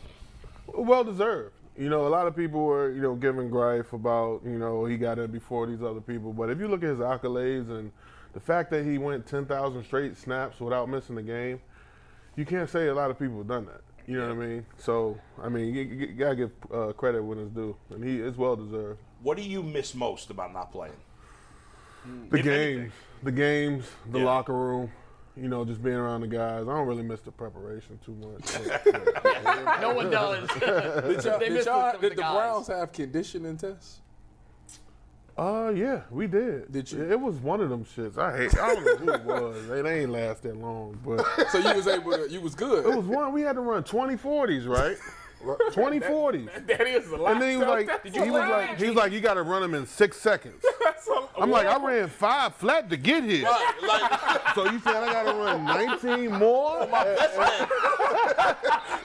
well deserved. You know, a lot of people were, you know, giving gripe about, you know, he got in before these other people. But if you look at his accolades and the fact that he went 10,000 straight snaps without missing a game, you can't say a lot of people have done that. You know what I mean? So, I mean, you, you gotta give uh, credit when it's due, and he is well deserved. What do you miss most about not playing? The If games, anything. the games, the Yeah. locker room. You know, just being around the guys. I don't really miss the preparation too much. but- No one does. Did, y'all, They did, missed y'all, did the the. Browns have conditioning tests? Uh, yeah, we did. Did you? It was one of them shits. I hate. I don't know who it was. They, they ain't last that long, but So you was able to, you was good. it was one. We had to run 2040s, right? 2040s. that is a lot. And then he was like, he was like, he was like, you got to run them in six seconds. I'm like, I ran five flat to get here. So you said I got to run 19 more?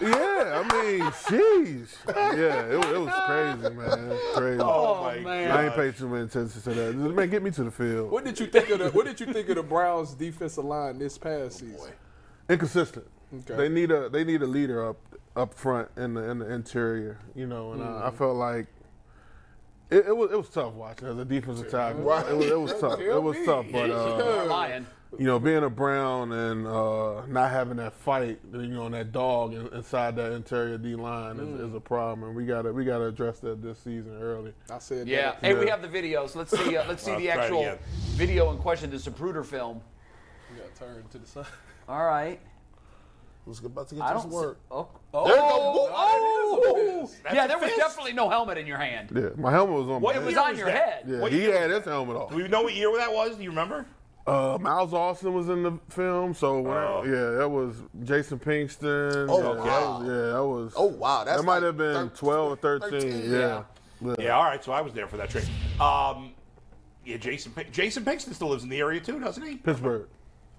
yeah, I mean, jeez. Yeah, it, was- it was crazy, man. It was crazy. Oh, oh my man. I ain't paid too much attention to that. Just, man, get me to the field. What did you think of the What did you think of the Browns' defensive line this past season? Inconsistent. Okay. They need a they need a leader up up front in the in the interior, you know, and Mm. I, I felt like it, it was it was tough watching as a defensive tackle. It was it was tough. It was tough, but uh, you know, being a Brown and uh, not having that fight, you know, and that dog in, inside that interior D line Mm. is, is a problem, and we gotta we gotta address that this season early. I said, Yeah. that. Hey, we have the videos. Let's see. Uh, let's see I'll the actual video in question. The Zapruder film. You got turned to the side. All right. Who's about to get I this don't. work? Oh. There go. Oh. Oh, Yeah, there was definitely no helmet in your hand. Yeah, my helmet was on. What my It head. was on was your that? head. Yeah, What he year had his helmet off. Do we know what year that was? Do you remember? Uh, Miles Austin was in the film, so when Oh. I, yeah, that was Jason Pinkston. Oh, yeah, that was, yeah, that was. Oh wow, that's that might like have been 13 twelve or thirteen. 13, yeah. Yeah, all right. So I was there for that trade. Um, yeah, Jason Jason Pinkston still lives in the area too, doesn't he? Pittsburgh.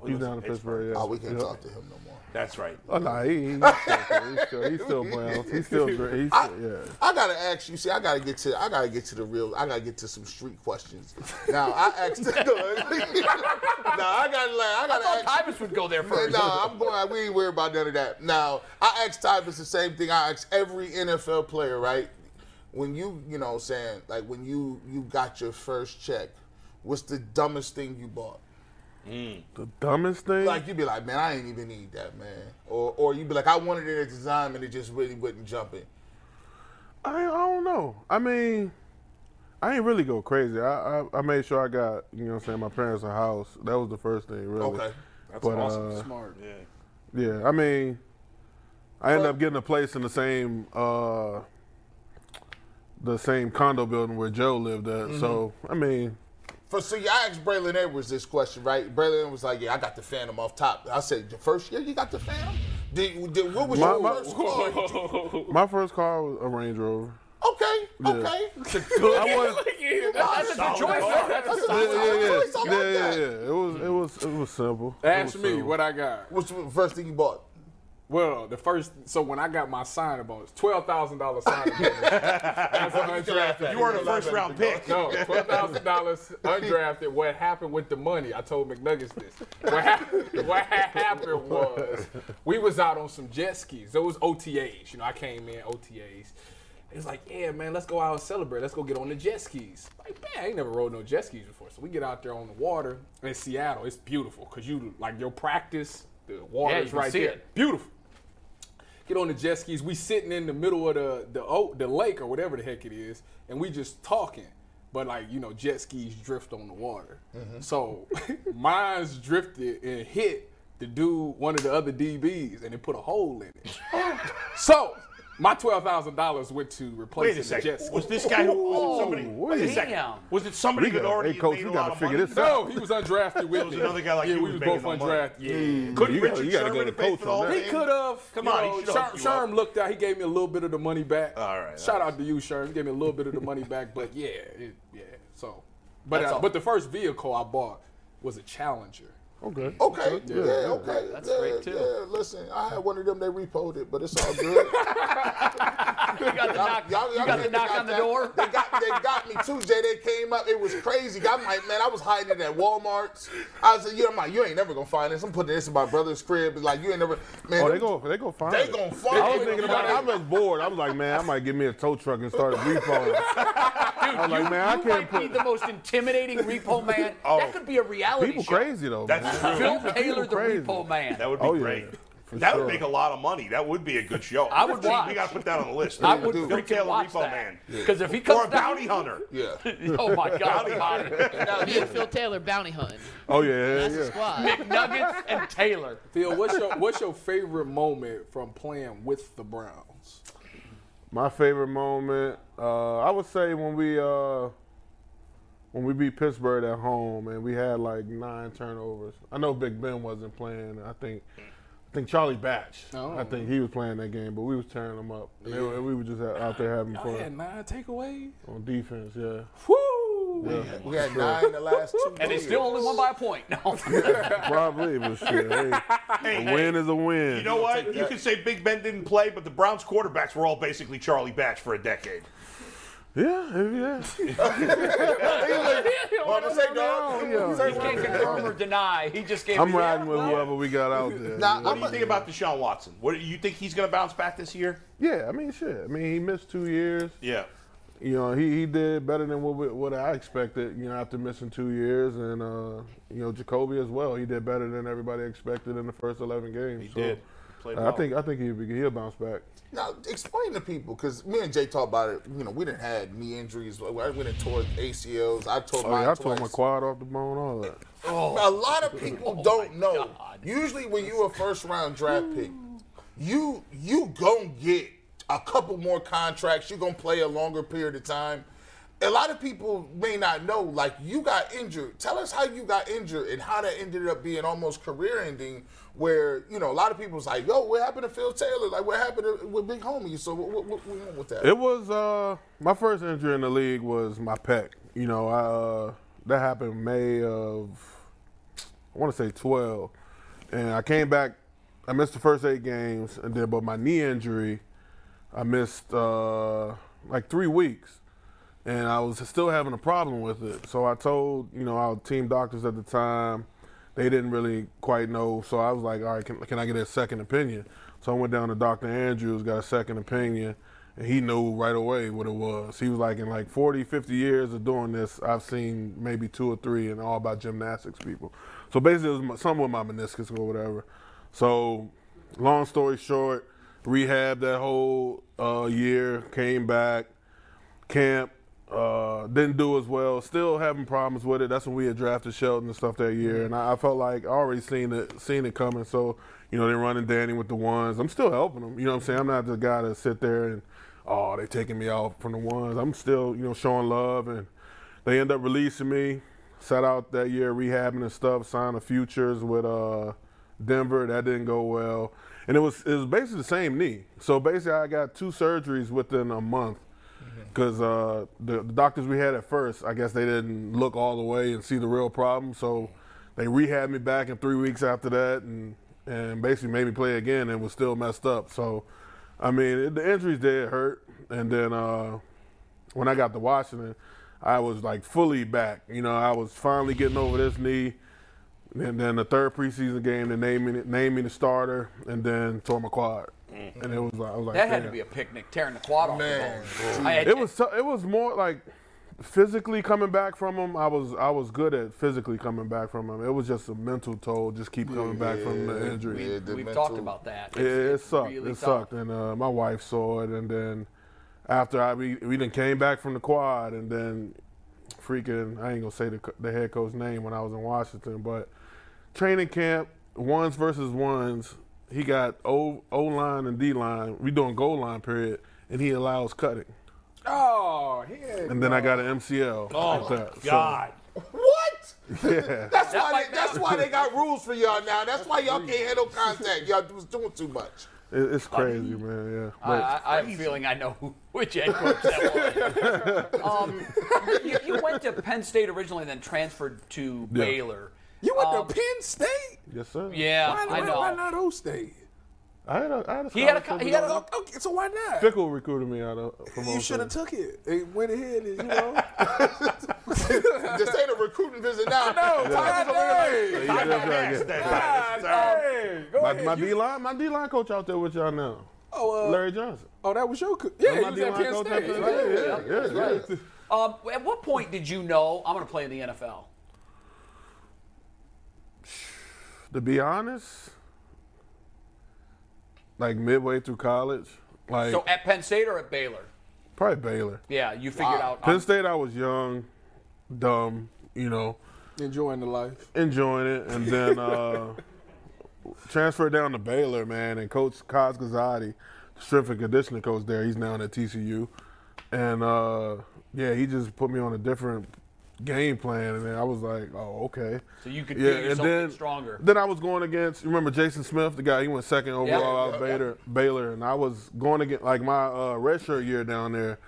Oh, he's down in Pittsburgh. Yeah. Oh, we can't Yep. talk to him no more. That's right. Oh no, he, he's, still, he's still he's still Browns. He's still great. He's I, still, yeah. I gotta ask you. See, I gotta get to. I gotta get to the real. I gotta get to some street questions. Now I asked. now I gotta. Like, I I gotta thought ask. Tyvis would go there first. No, I'm going. We ain't worried about none of that. Now I asked Tyvis the same thing. I asked every NFL player. Right when you, you know, saying like when you you got your first check, what's the dumbest thing you bought? The dumbest thing. Like you'd be like, man, I ain't even need that, man. Or or you'd be like, I wanted it at the time and it just really wouldn't jump in. I, I don't know. I mean, I ain't really go crazy. I, I I made sure I got you know what I'm saying my parents a house. That was the first thing really. Okay. That's But, awesome. uh, Smart. Yeah, Yeah. I mean, I ended up getting a place in the same uh the same condo building where Joe lived at. So I mean, For see, I asked Braylon Edwards this question, right? Braylon was like, "Yeah, I got the Phantom off top." I said, "The first year you got the Phantom? Did, did what was My- your my- first car?" my first car was a Range Rover. Okay, Yeah. okay. I was, That's a good choice. That's a That's yeah, yeah, yeah, choice. Yeah, yeah, yeah. It was, it was, it was simple. Ask was me simple. what I got. What's the first thing you bought? Well, the first, so when I got my signing bonus, twelve thousand dollars signing bonus. As undrafted, You weren't a first round pick. No, twelve thousand dollars undrafted. What happened with the money? I told McNuggets this. What happened? What happened was we was out on some jet skis. Those OTAs. You know, I came in OTAs. It's like, yeah, man, let's go out and celebrate. Let's go get on the jet skis. Like, man, I ain't never rode no jet skis before. So we get out there on the water in Seattle. It's beautiful because you like your practice. The water Yeah, is right see there. it. Beautiful get on the jet skis. We sitting in the middle of the the oh, the lake or whatever the heck it is, and we just talking. But like you know, jet skis drift on the water. Mm-hmm. So mine's drifted and hit the dude, one of the other DBs, and it put a hole in it. so my twelve thousand dollars went to replace Wait a the jet second. Was this guy who was it somebody? Wait a second. Was it somebody We who already hey, coach, made we a gotta lot of figure money? this out. no, he was undrafted with was another guy like yeah, you we was was both making no money. undrafted. Yeah. Couldn't You gotta- Richard you gotta go Sherman to have coach for the on that. He could have. Come on, he Sherm, hooked you up. Sherm looked out. He gave me a little bit of the money back. All right, Shout out to you, Sherm. He gave me a little bit of the money back. But yeah, yeah. So, but That's uh, all. but the first vehicle I bought was a Challenger. Okay. Okay, yeah, yeah. okay. That's yeah, great, too. Yeah, listen, I had one of them. They repoed it, but it's all good. You got the knock, Y'all- you y'all got the knock figure on the out door. They got, they got me too, Jay. They came up. It was crazy. I'm like, man, I was hiding it at Walmart's. I was like, you, I'm like, you ain't never gonna find this. I'm putting this in my brother's crib. It's Like, you ain't never, man. Oh, they go, they go find it. They it. gonna find it. I was it. thinking about it. I was bored. I was like, man, I might get me a tow truck and start repoing. I was like, man, I you can't might be the most intimidating repo man. Oh. That could be a reality people show. crazy though. That's man. true. Phil Taylor, the crazy. repo man. That would be Oh, yeah. great. For that sure. would make a lot of money. That would be a good show. I would Gee, watch. We got to put that on the list. I would Phil freaking Taylor, watch Repo that. Man. Because if he comes Or a down, bounty hunter. Yeah. oh my God, body. Me and Phil Taylor bounty hunting. Oh yeah, That's yeah. the squad. McNuggets and Taylor. Phil, what's your what's your favorite moment from playing with the Browns? My favorite moment, uh, I would say when we uh, when we beat Pittsburgh at home and we had like nine turnovers. I know Big Ben wasn't playing. I think I think Charlie Batch. Oh. I think he was playing that game, but we was tearing them up. And they were- we were just out there having I had fun nine takeaways. on defense. Yeah. Woo! yeah. We had nine in the last two. And they still only won by a point. No. Probably, but shit. Hey, a win is a win. You know what? You could say Big Ben didn't play, but the Browns quarterbacks were all basically Charlie Batch for a decade. Yeah, yeah. What I'm saying, dog? yeah. He can't confirm or deny. He just gave I'm me riding with whoever we got out there. Nah, What I'm do you think about Deshaun Watson? What do you think he's going to bounce back this year? Yeah, I mean, shit. I mean, he missed two years. Yeah. You know, he, he did better than what we, what I expected. You know, after missing two years, and uh, you know, Jacoby as well. He did better than everybody expected in the first 11 games. He So, did. Played. I think I think he'll, be, he'll bounce back. Now, explain to people, because me and Jay talked about it. You know, we didn't had knee injuries. I went and tore ACLs. I tore Oh mine yeah, I twice. tore my quad off the bone, all that. A lot of people don't know. Usually, when you a first round draft pick, you you gonna get a couple more contracts. You're gonna play a longer period of time. A lot of people may not know. Like you got injured. Tell us how you got injured and how that ended up being almost career ending. Where you know a lot of people's like, "Yo, what happened to Phil Taylor? Like, what happened to, with Big Homie?" So what, what, what, with that? It was uh, my first injury in the league was my pec. You know, I, uh, that happened May of I want to say 12, and I came back. I missed the first eight games, and then but my knee injury, I missed uh, like three weeks, and I was still having a problem with it. So I told you know our team doctors at the time, they didn't really quite know. So I was like, all right, can, can I get a second opinion? So I went down to Dr. Andrews, got a second opinion, and he knew right away what it was. He was like, in like 40, 50 years of doing this, I've seen maybe two or three, and all about gymnastics people. So basically, it was something with my meniscus or whatever. So, long story short, rehab that whole uh, year, came back, camp, uh, didn't do as well. Still having problems with it. That's when we had drafted Shelton and stuff that year, and I, I felt like I already seen it, seen it coming. So, you know, they're running Danny with the ones. I'm still helping them. You know what I'm saying? I'm not the guy to sit there and, oh, they taking me off from the ones. I'm still, you know, showing love, and they end up releasing me. Sat out that year rehabbing and stuff. Signed a futures with uh, Denver. That didn't go well, and it was it was basically the same knee. So basically, I got two surgeries within a month because uh, the, the doctors we had at first, I guess they didn't look all the way and see the real problem. So they rehabbed me back in three weeks after that, and and basically made me play again, and was still messed up. So, I mean, it, the injuries did hurt, and then uh, when I got to Washington, I was like fully back. You know, I was finally getting over this knee. And then the third preseason game, they named me, named me the starter, and then tore my quad. And it was like, I was like, That had to be a picnic, tearing the quad off Man, the bone. I had- It was so- it was more like physically coming back from him. I was I was good at physically coming back from him. It was just a mental toll, just keep coming back from the injury. Yeah, the We've mental- talked about that. It, it sucked. really it tough. sucked, and uh, my wife saw it, and then after I we we then came back from the quad, and then freaking I ain't gonna say the the head coach name when I was in Washington, but training camp ones versus ones, he got O O line and D line. We doing goal line period, and he allows cutting, Oh, heck and then I got an MCL. Oh, like that. So, God. What? yeah. That's why. might They, that's why they got rules for y'all now. That's why y'all can't handle contact. Y'all was doing too much. It's crazy, man. Yeah. I, But- I, I have a feeling I know who, which head coach that was. um, you, you went to Penn State originally, and then transferred to Yeah. Baylor. You went Um, to Penn State? yes, sir. Yeah, Why, I why, know. why not O State? I had a, I had a He had a scholarship co- he to had a- go- Oh, okay, so why not? Fickell recruited me out of from You should have took it. It went ahead, and, you know. This ain't a recruiting visit now. no, God Yeah, dang. that's right, yeah. God dang. Go My, ahead. my D line, my D line coach out there with y'all now, oh, uh, Larry Johnson. oh, that was your. coach. yeah, my he was at Penn State. right? Yeah, yeah, yeah, yeah. Um, at what point did you know I'm going to play in the NFL? To be honest, like midway through college, like So at Penn State or at Baylor? probably Baylor. Yeah, you figured out. Penn State, I was young, dumb, you know, Enjoying the life. enjoying it, and then uh, transferred down to Baylor, man, and Coach Kaz Kazadi, the strength and conditioning coach there, he's now at TCU, and uh, yeah, he just put me on a different game plan, and then I was like, oh, okay. So you could Yeah, and then stronger. Then I was going against. You remember Jason Smith, the guy? He went second overall out of Baylor, Baylor, and I was going against like my uh, redshirt year down there.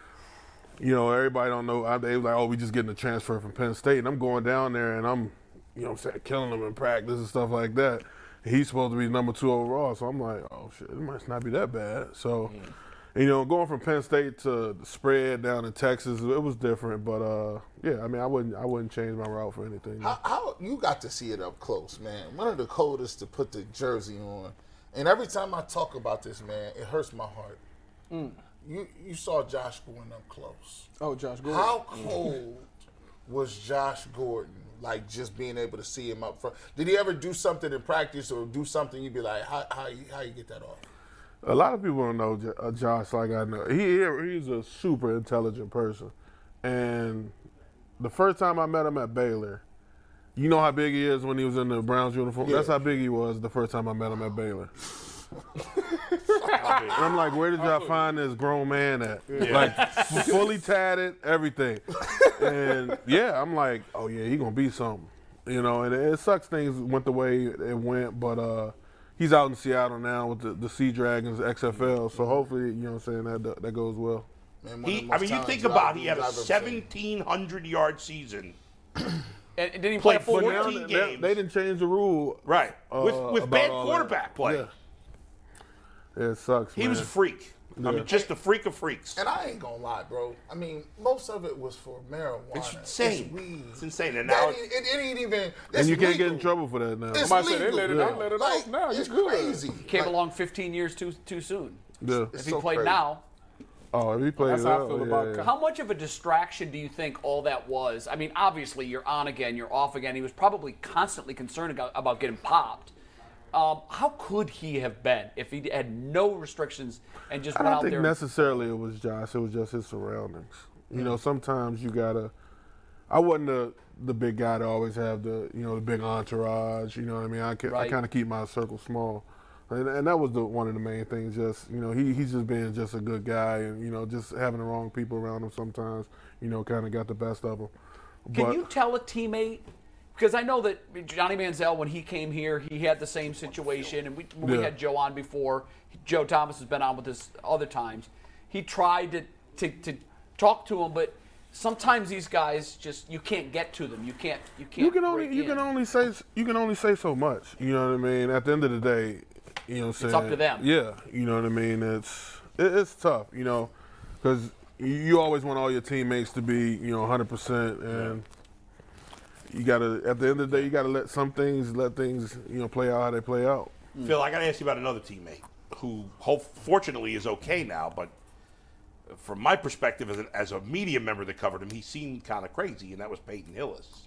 You know, everybody don't know. I, they was like, oh, we just getting a transfer from Penn State, and I'm going down there, and I'm, you know, what I'm saying, killing them in practice and stuff like that. He's supposed to be number two overall, so I'm like, oh shit, it must not be that bad. So, you know, going from Penn State to the spread down in Texas, it was different, but uh, yeah, I mean, I wouldn't, I wouldn't change my route for anything. How, how you got to see it up close, man? One of the coldest to put the jersey on, and every time I talk about this, man, it hurts my heart. You you saw Josh Gordon up close. Oh, Josh Gordon. How cold was Josh Gordon? Like just being able to see him up front. Did he ever do something in practice or do something you'd be like, how how you, how you get that off? A lot of people don't know uh, Josh like I know. He he- he's a super intelligent person, and the first time I met him at Baylor, you know how big he is when he was in the Browns uniform. That's how big he was the first time I met him at Baylor. and I'm like, where did y'all find this grown man at? Like fully tatted, everything. And yeah, I'm like, oh yeah, he gonna be something, you know. And it, it sucks things went the way it went, but uh, he's out in Seattle now with the, the Sea Dragons XFL. So hopefully, you know, what I'm saying that that goes well. Man, He, I mean, you think about it, he had a dudes I've ever seen. 1,700 yard season And, and didn't he play a Played full four year? now- They, 14 they- games. they didn't change the rule. Right. with uh, with about bad all that. quarterback play. Yeah. Yeah, it sucks. He man. was a freak. I Yeah. mean, just a freak of freaks. And I ain't gonna lie, bro. I mean, most of it was for marijuana. It's insane. weed. It's insane. And now ain't- it, it ain't even. and it's you can't get in trouble for that now. It's Somebody said they legal. let it out, let it Like, off now. You it's good. crazy. Came Like, along 15 years too too soon. yeah. If he so played crazy. now, Oh, if he played That's it how I feel yeah, about yeah. How much of a distraction do you think all that was? I mean, obviously you're on again, you're off again. He was probably constantly concerned about, about getting popped. Um, how could he have been if he had no restrictions and just I went don't out think there? necessarily it was Josh. It was just his surroundings. You know, sometimes you gotta. I wasn't the the big guy to always have the you know the big entourage. You know what I mean? I, ca- I kind of keep my circle small, and, and that was the one of the main things. Just you know, he he's just being just a good guy, and you know, just having the wrong people around him sometimes. You know, kind of got the best of him. Can But- you tell a teammate? Because I know that Johnny Manziel, when he came here, he had the same situation, and we, we Yeah. had Joe on before. Joe Thomas has been on with us other times. He tried to, to, to talk to him, but sometimes these guys just you can't get to them. You can't. You can't. you can only you in. can only say you can only say so much. You know what I mean? At the end of the day, you know what I'm saying? up to them. Yeah, you know what I mean? It's it, it's tough, you know, cuz you always want all your teammates to be, you know, 100% and you got to at the end of the day you got to let some things let things, you know, play out how they play out. Mm. Phil, I got to ask you about another teammate who, hope, fortunately, is okay now. But from my perspective, as, an, as a media member that covered him, he seemed kind of crazy, and that was Peyton Hillis.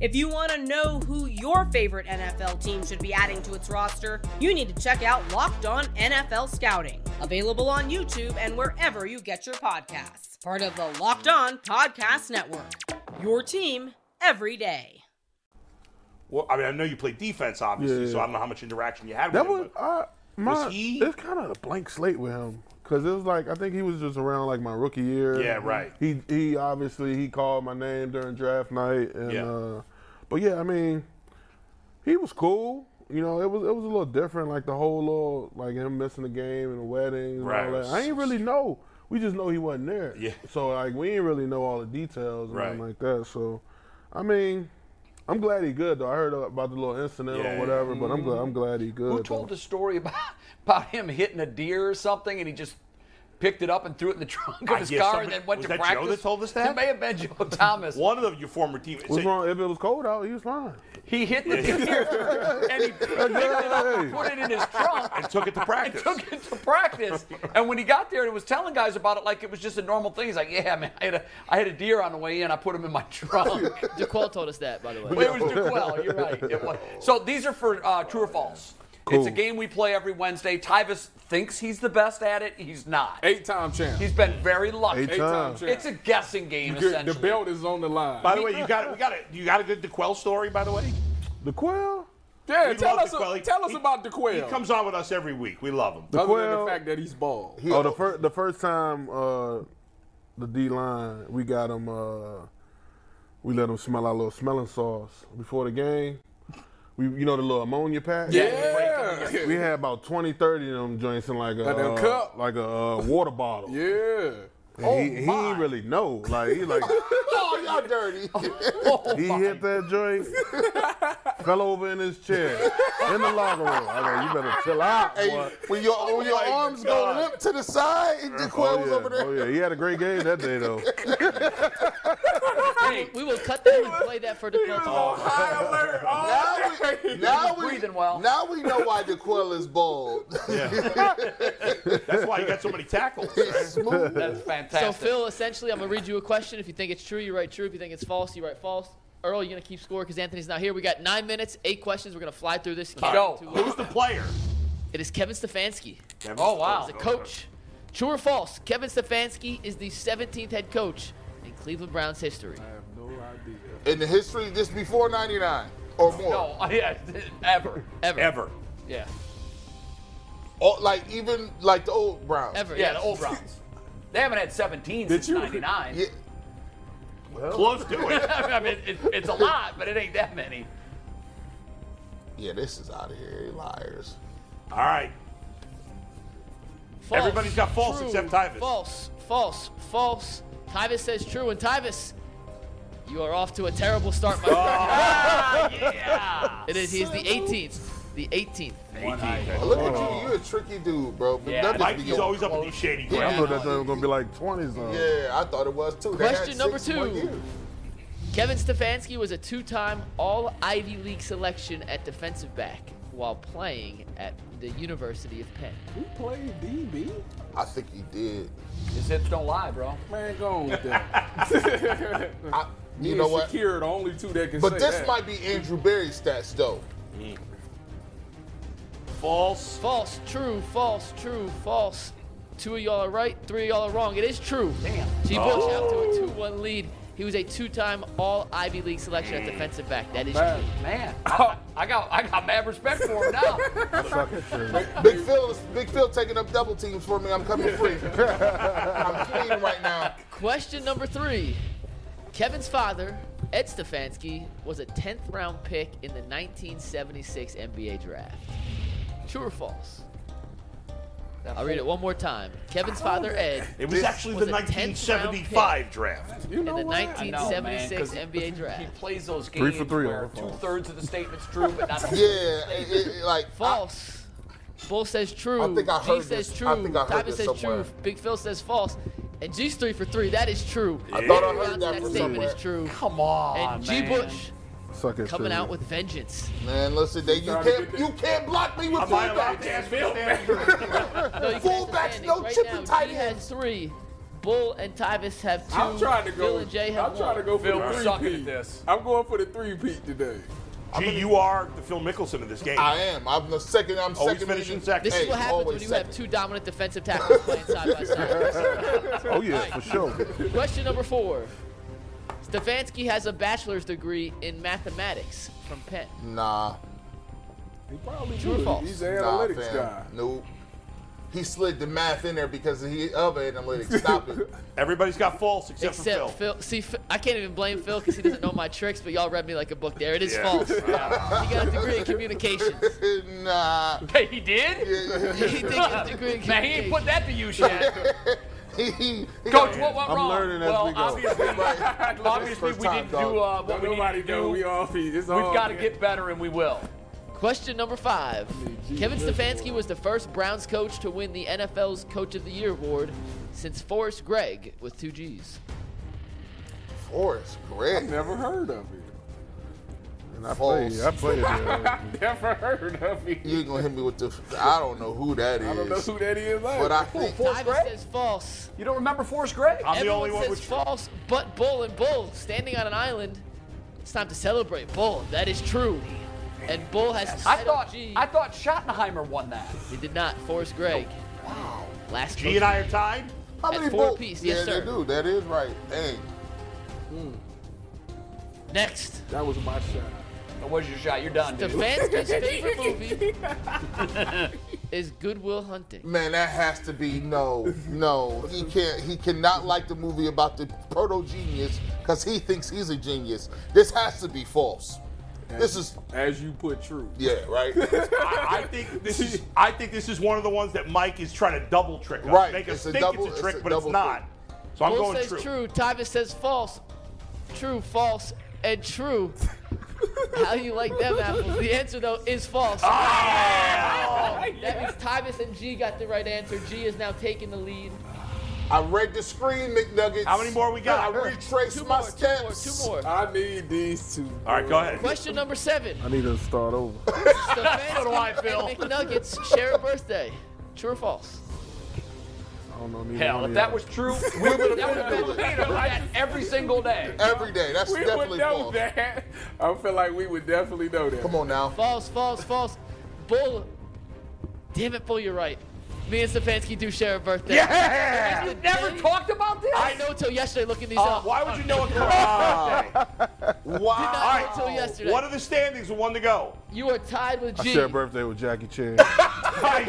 If you want to know who your favorite NFL team should be adding to its roster, you need to check out Locked On NFL Scouting, available on YouTube and wherever you get your podcasts. Part of the Locked On Podcast Network. Your team every day. Well, I mean, I know you play defense, obviously, Yeah. so I don't know how much interaction you had with That him. was but uh, my was he- it's kind of a blank slate with him cuz it was like I think he was just around like my rookie year. Yeah, right. He he obviously he called my name during draft night and Yeah. uh but yeah, I mean he was cool. You know, it was it was a little different, like the whole little like him missing the game and the wedding and Right. all that. I ain't really know. We just know he wasn't there. Yeah. So like we ain't really know all the details and Right. nothing like that. So I mean, I'm glad he good though. I heard about the little incident Yeah, or whatever, but I'm glad I'm glad he good. Who though. told the story about about him hitting a deer or something, and he just picked it up and threw it in the trunk I of his car somebody- and then went was to that Joe practice? that told us that? It may have been Joe Thomas. One of the, your former teammates. What's wrong? If it was cold out, he was fine. He hit the deer and he picked it up and put it in his trunk And took it to and practice. took it to practice. And when he got there and was telling guys about it like it was just a normal thing, he's like, "Yeah, man, I had a I had a deer on the way in. I put him in my trunk." Jaquel told us that, by the way. Well, it was Jaquel. You're right. It was. So these are for uh, true or false. It's a game we play every Wednesday. Tyvis thinks he's the best at it. He's not. Eight-time champ. He's been very lucky. Eight Eight-time times. champ. It's a guessing game, You get- essentially. the belt is on the line. By the way, you got we got it. You got a good D'Qwell story, by the way. The quail? yeah, We tell us, D'Qwell. He- tell us he- about D'Qwell. He comes on with us every week. We love him. Other than the fact that he's bald. Oh, the first the first time uh, the D line we got him. Uh, we let him smell our little smelling sauce before the game. We, you know, the little ammonia pack. Yeah. We had about 20, 30 of them joints in like a Like a uh, cup? like a uh, water bottle. yeah. And he, oh, he ain't really know. Like he like oh, y'all dirty. he oh, hit that joint, fell over in his chair in the locker room. I go, you better chill out, hey, boy. when your when your oh, my arms go limp to the side, and D'Qwell Oh was yeah, over there. oh yeah, he had a great game that day though. Hey, We will cut that and play that for Jaquel tomorrow. Now we, now we, breathing well. now we know why D'Qwell is bald. That's why he got so many tackles. right? Smooth. that's So, fantastic. Phil, essentially, I'm going to read you a question. If you think it's true, you write true. If you think it's false, you write false. Earl, you're going to keep score because Anthony's not here. We got nine minutes, eight questions. We're going to fly through this. Keep go. it Who's the player? It is Kevin Stefanski. Oh, wow. He's a coach. True or false? Kevin Stefanski is the 17th head coach in Cleveland Browns history. I have no idea. In the history, just before '99 or more. no, yeah, ever. Ever. Ever. Yeah. Oh, like even like the old Browns. Ever. Yeah, yes. the old Browns. They haven't had 17 Did since you- 99. Yeah. Close to it. I mean, it, it's a lot, but it ain't that many. Yeah, this is out of here. They liars. All right. False. Everybody's got false True. except Tyvis. False, false, false. Tyvis says true, and Tyvis, you are off to a terrible start, my friend. Ah, yeah. It is. He's the 18th. The 18th. Oh, look at you. You a tricky dude, bro. Yeah, Nuggets Mike, be he's going always up in close. these shady I grounds. thought that thing was gonna be like 20 something. Yeah, I thought it was too. They Question number two. Kevin Stefanski was a two-time All Ivy League selection at defensive back while playing at the University of Penn. He played DB. I think he did. His hips don't lie, bro. Man, go on with that. I, Me you and know what? Shakira, the only two that can But say this that. might be Andrew Berry's stats, though. Mm. False. False, true, false, true, false. Two of y'all are right, three of y'all are wrong. It is true. Damn. G. Bush out to a 2-1 lead. He was a two-time All Ivy League selection at defensive back. That is Man. true. Man, I, I got I got mad respect for him now. Suck it, shit. Big Phil, Big Phil taking up double teams for me. I'm coming free. I'm clean right now. Question number three. Kevin's father, Ed Stefanski, was a 10th round pick in the 1976 NBA draft. True or false? I'll read it one more time. Kevin's oh, father, Ed, It was actually was the a 10th round 1975 draft. You in know the what? I know, man, 1976 'cause NBA draft. He draft. plays those games Three for three, where all two false. thirds of the statement's true, but not Yeah, it, it, it, like False. Bull says true. I think I G heard says this- true. I think I heard Tyler this says somewhere. true. Big Phil says false. And G's three for three. That is true. I thought I heard that that from statement somewhere. is true. Come on, And G man. Bush Suck it, coming out with vengeance. Man, listen, they, you can't you can't block me with Am I allowed fullbacks. to ask Phil? Stanford? No, you Fullbacks, no right chipping now, tight G has ends. three. Bull and Tyvis have 2 I'm trying to go. Phil and Jay have I'm one. trying to go for Phil, the three sucking at peat. this. I'm going for the three peat today. G, you are the Phil Mickelson of this game. I am. I'm the second. I'm Always second. finishing leading- second. This Hey, is what happens when you second. have two dominant defensive tackles playing side by side. Oh, yeah, for sure. Question number four. Stefanski has a bachelor's degree in mathematics from Penn. Nah, He probably True or false? He's an nah, analytics fam. guy. Nope. He slid the math in there because he of analytics. Stop it. Everybody's got false except, Except for Phil. Phil. See, I can't even blame Phil because he doesn't know my tricks, but y'all read me like a book there. It is Yeah. false. He got a degree in communications. nah. Hey, he did? he did get a degree in Man, he ain't communications. put that to use yet. He, he, he Coach, what went I'm wrong? learning as well, we go. obviously, obviously we time, didn't dog. do uh, what Don't we nobody need to know do. we off. He- It's We've got to get better, and we will. Question number five. Kevin Stefanski was the first Browns coach to win the NFL's Coach of the Year award since Forrest Gregg with two G's. Forrest I've Gregg. never heard of it. And I False. play, I play it. Yeah. Never heard of it. You ain't gonna hit me with the. I don't know who that is. I don't know who that is. But I think Forrest Tyvis Gregg? says false. You don't remember Forrest Gregg? I'm the Everyone only one says with false, but Bull and Bull standing on an island. It's time to celebrate. Bull, that is true. And Bull has I thought G. I thought Schottenheimer won that. he did not. Forrest Gregg. Wow. Last year. G and I are tied. how many four bull- apiece, Yeah, yes, sir. they do. That is right. Dang. Hmm. Next. That was my shot. That was your shot. You're done, dude. Stefanski's favorite movie is Goodwill Hunting. Man, that has to be no, no. He can't. He cannot like the movie about the proto genius because he thinks he's a genius. This has to be false. This is As you put true. yeah, right. I, I think this is. I think this is one of the ones that Mike is trying to double trick us, Right, make us a think double- it's a trick, it's a but it's double not. So I'm Bull going says true. true. Tyvis says false. True, false, and true. How you like them apples? The answer though is false. Ah! That means Tyvis and G got the right answer. G is now taking the lead. I read the screen, McNuggets. How many more we got? I retraced Two my more, two more, steps. two more. I need these two. All right, go ahead. Question number seven. I need to start over. Stefanski Phil. and McNuggets share a birthday. True or false? Hell, one if of that y'all. was true, we would have been doing that every single day. Every day. That's We would definitely know false. that. I feel like we would definitely know that. Come on now. False, false, false. Bull. Damn it, Bull, you're right. Me and Stefanski do share a birthday. Yeah! The Never day- talked about this. I know till yesterday looking these Uh, up. why would you know a correct birthday? Why? Did Wow. not All know until yesterday. What are the standings with one to go? you are tied with I G. share a birthday with Jackie Chan. Nice.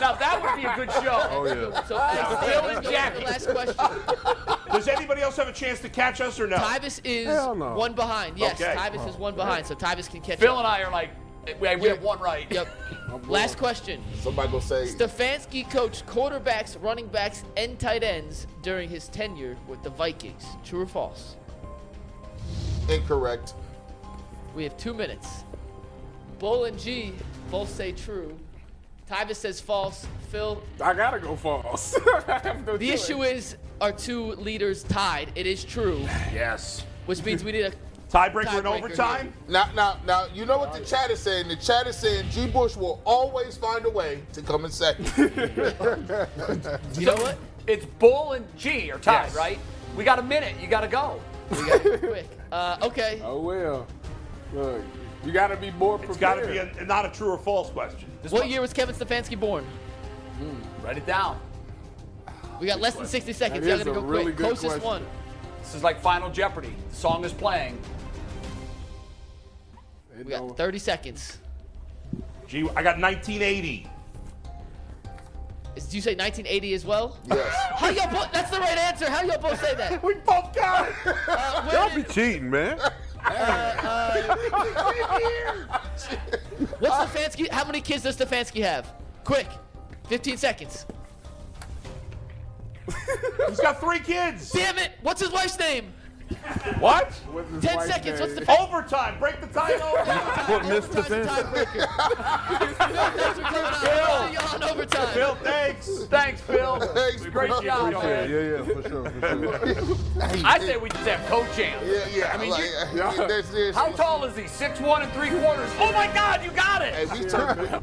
Now that would be a good show. Oh yeah. So as Bill let's and go Jackie. last question. Does anybody else have a chance to catch us or no? Tyvis is Hell no. one behind. Yes, Okay. Tyvis is one behind, so Tyvis can catch Phil up. and I are like, we, we have one right. Yep. Last question. Somebody go say Stefanski coached quarterbacks, running backs, and tight ends during his tenure with the Vikings. True or false? incorrect. We have two minutes. Bull and G both say true. Tyvis says false. Phil, I gotta go false. I have no the choice. issue is our two leaders tied. It is true, Yes. which means we need a Tiebreaker in Tiebreaker overtime? Now, now, now, you know what the chat is saying? The chat is saying G. Bush will always find a way to come in second. You know what? It's Bull and G are tied, Yes. right? We got a minute. You got to go. We got it quick. Uh, okay. Oh well. Look, you gotta be more prepared. It's got to be a, not a true or false question. What year was Kevin Stefanski born? Write it down. We got less than 60 seconds. That Y'all is gotta go really quick. Closest question. one. This is like Final Jeopardy. The song is playing. It We got don't- 30 seconds. Gee, I got 1980. Is, did you say 1980 as well? yes. How y'all both? That's the right answer. How y'all both say that? We both got it. Uh, where Don't be cheating, man. what's Stefanski? How many kids does Stefanski have? Quick, 15 seconds. He's got three kids. Damn it! What's his wife's name? What? 10 wife's seconds. What's name? the Overtime. Break the time over. Put Mr. Overtime's the Stefanski. tiebreaker. Phil, thanks for coming on. I'll see y'all on overtime. Phil, thanks. Thanks, Phil. Thanks, Great job, Yeah, yeah, yeah, for sure, for sure. I say we just have co-champs. Yeah, yeah. I mean, like, you- yeah, there's- there's- How tall is he? Six one and three quarters. Oh my God, you got it. Hey, we turn.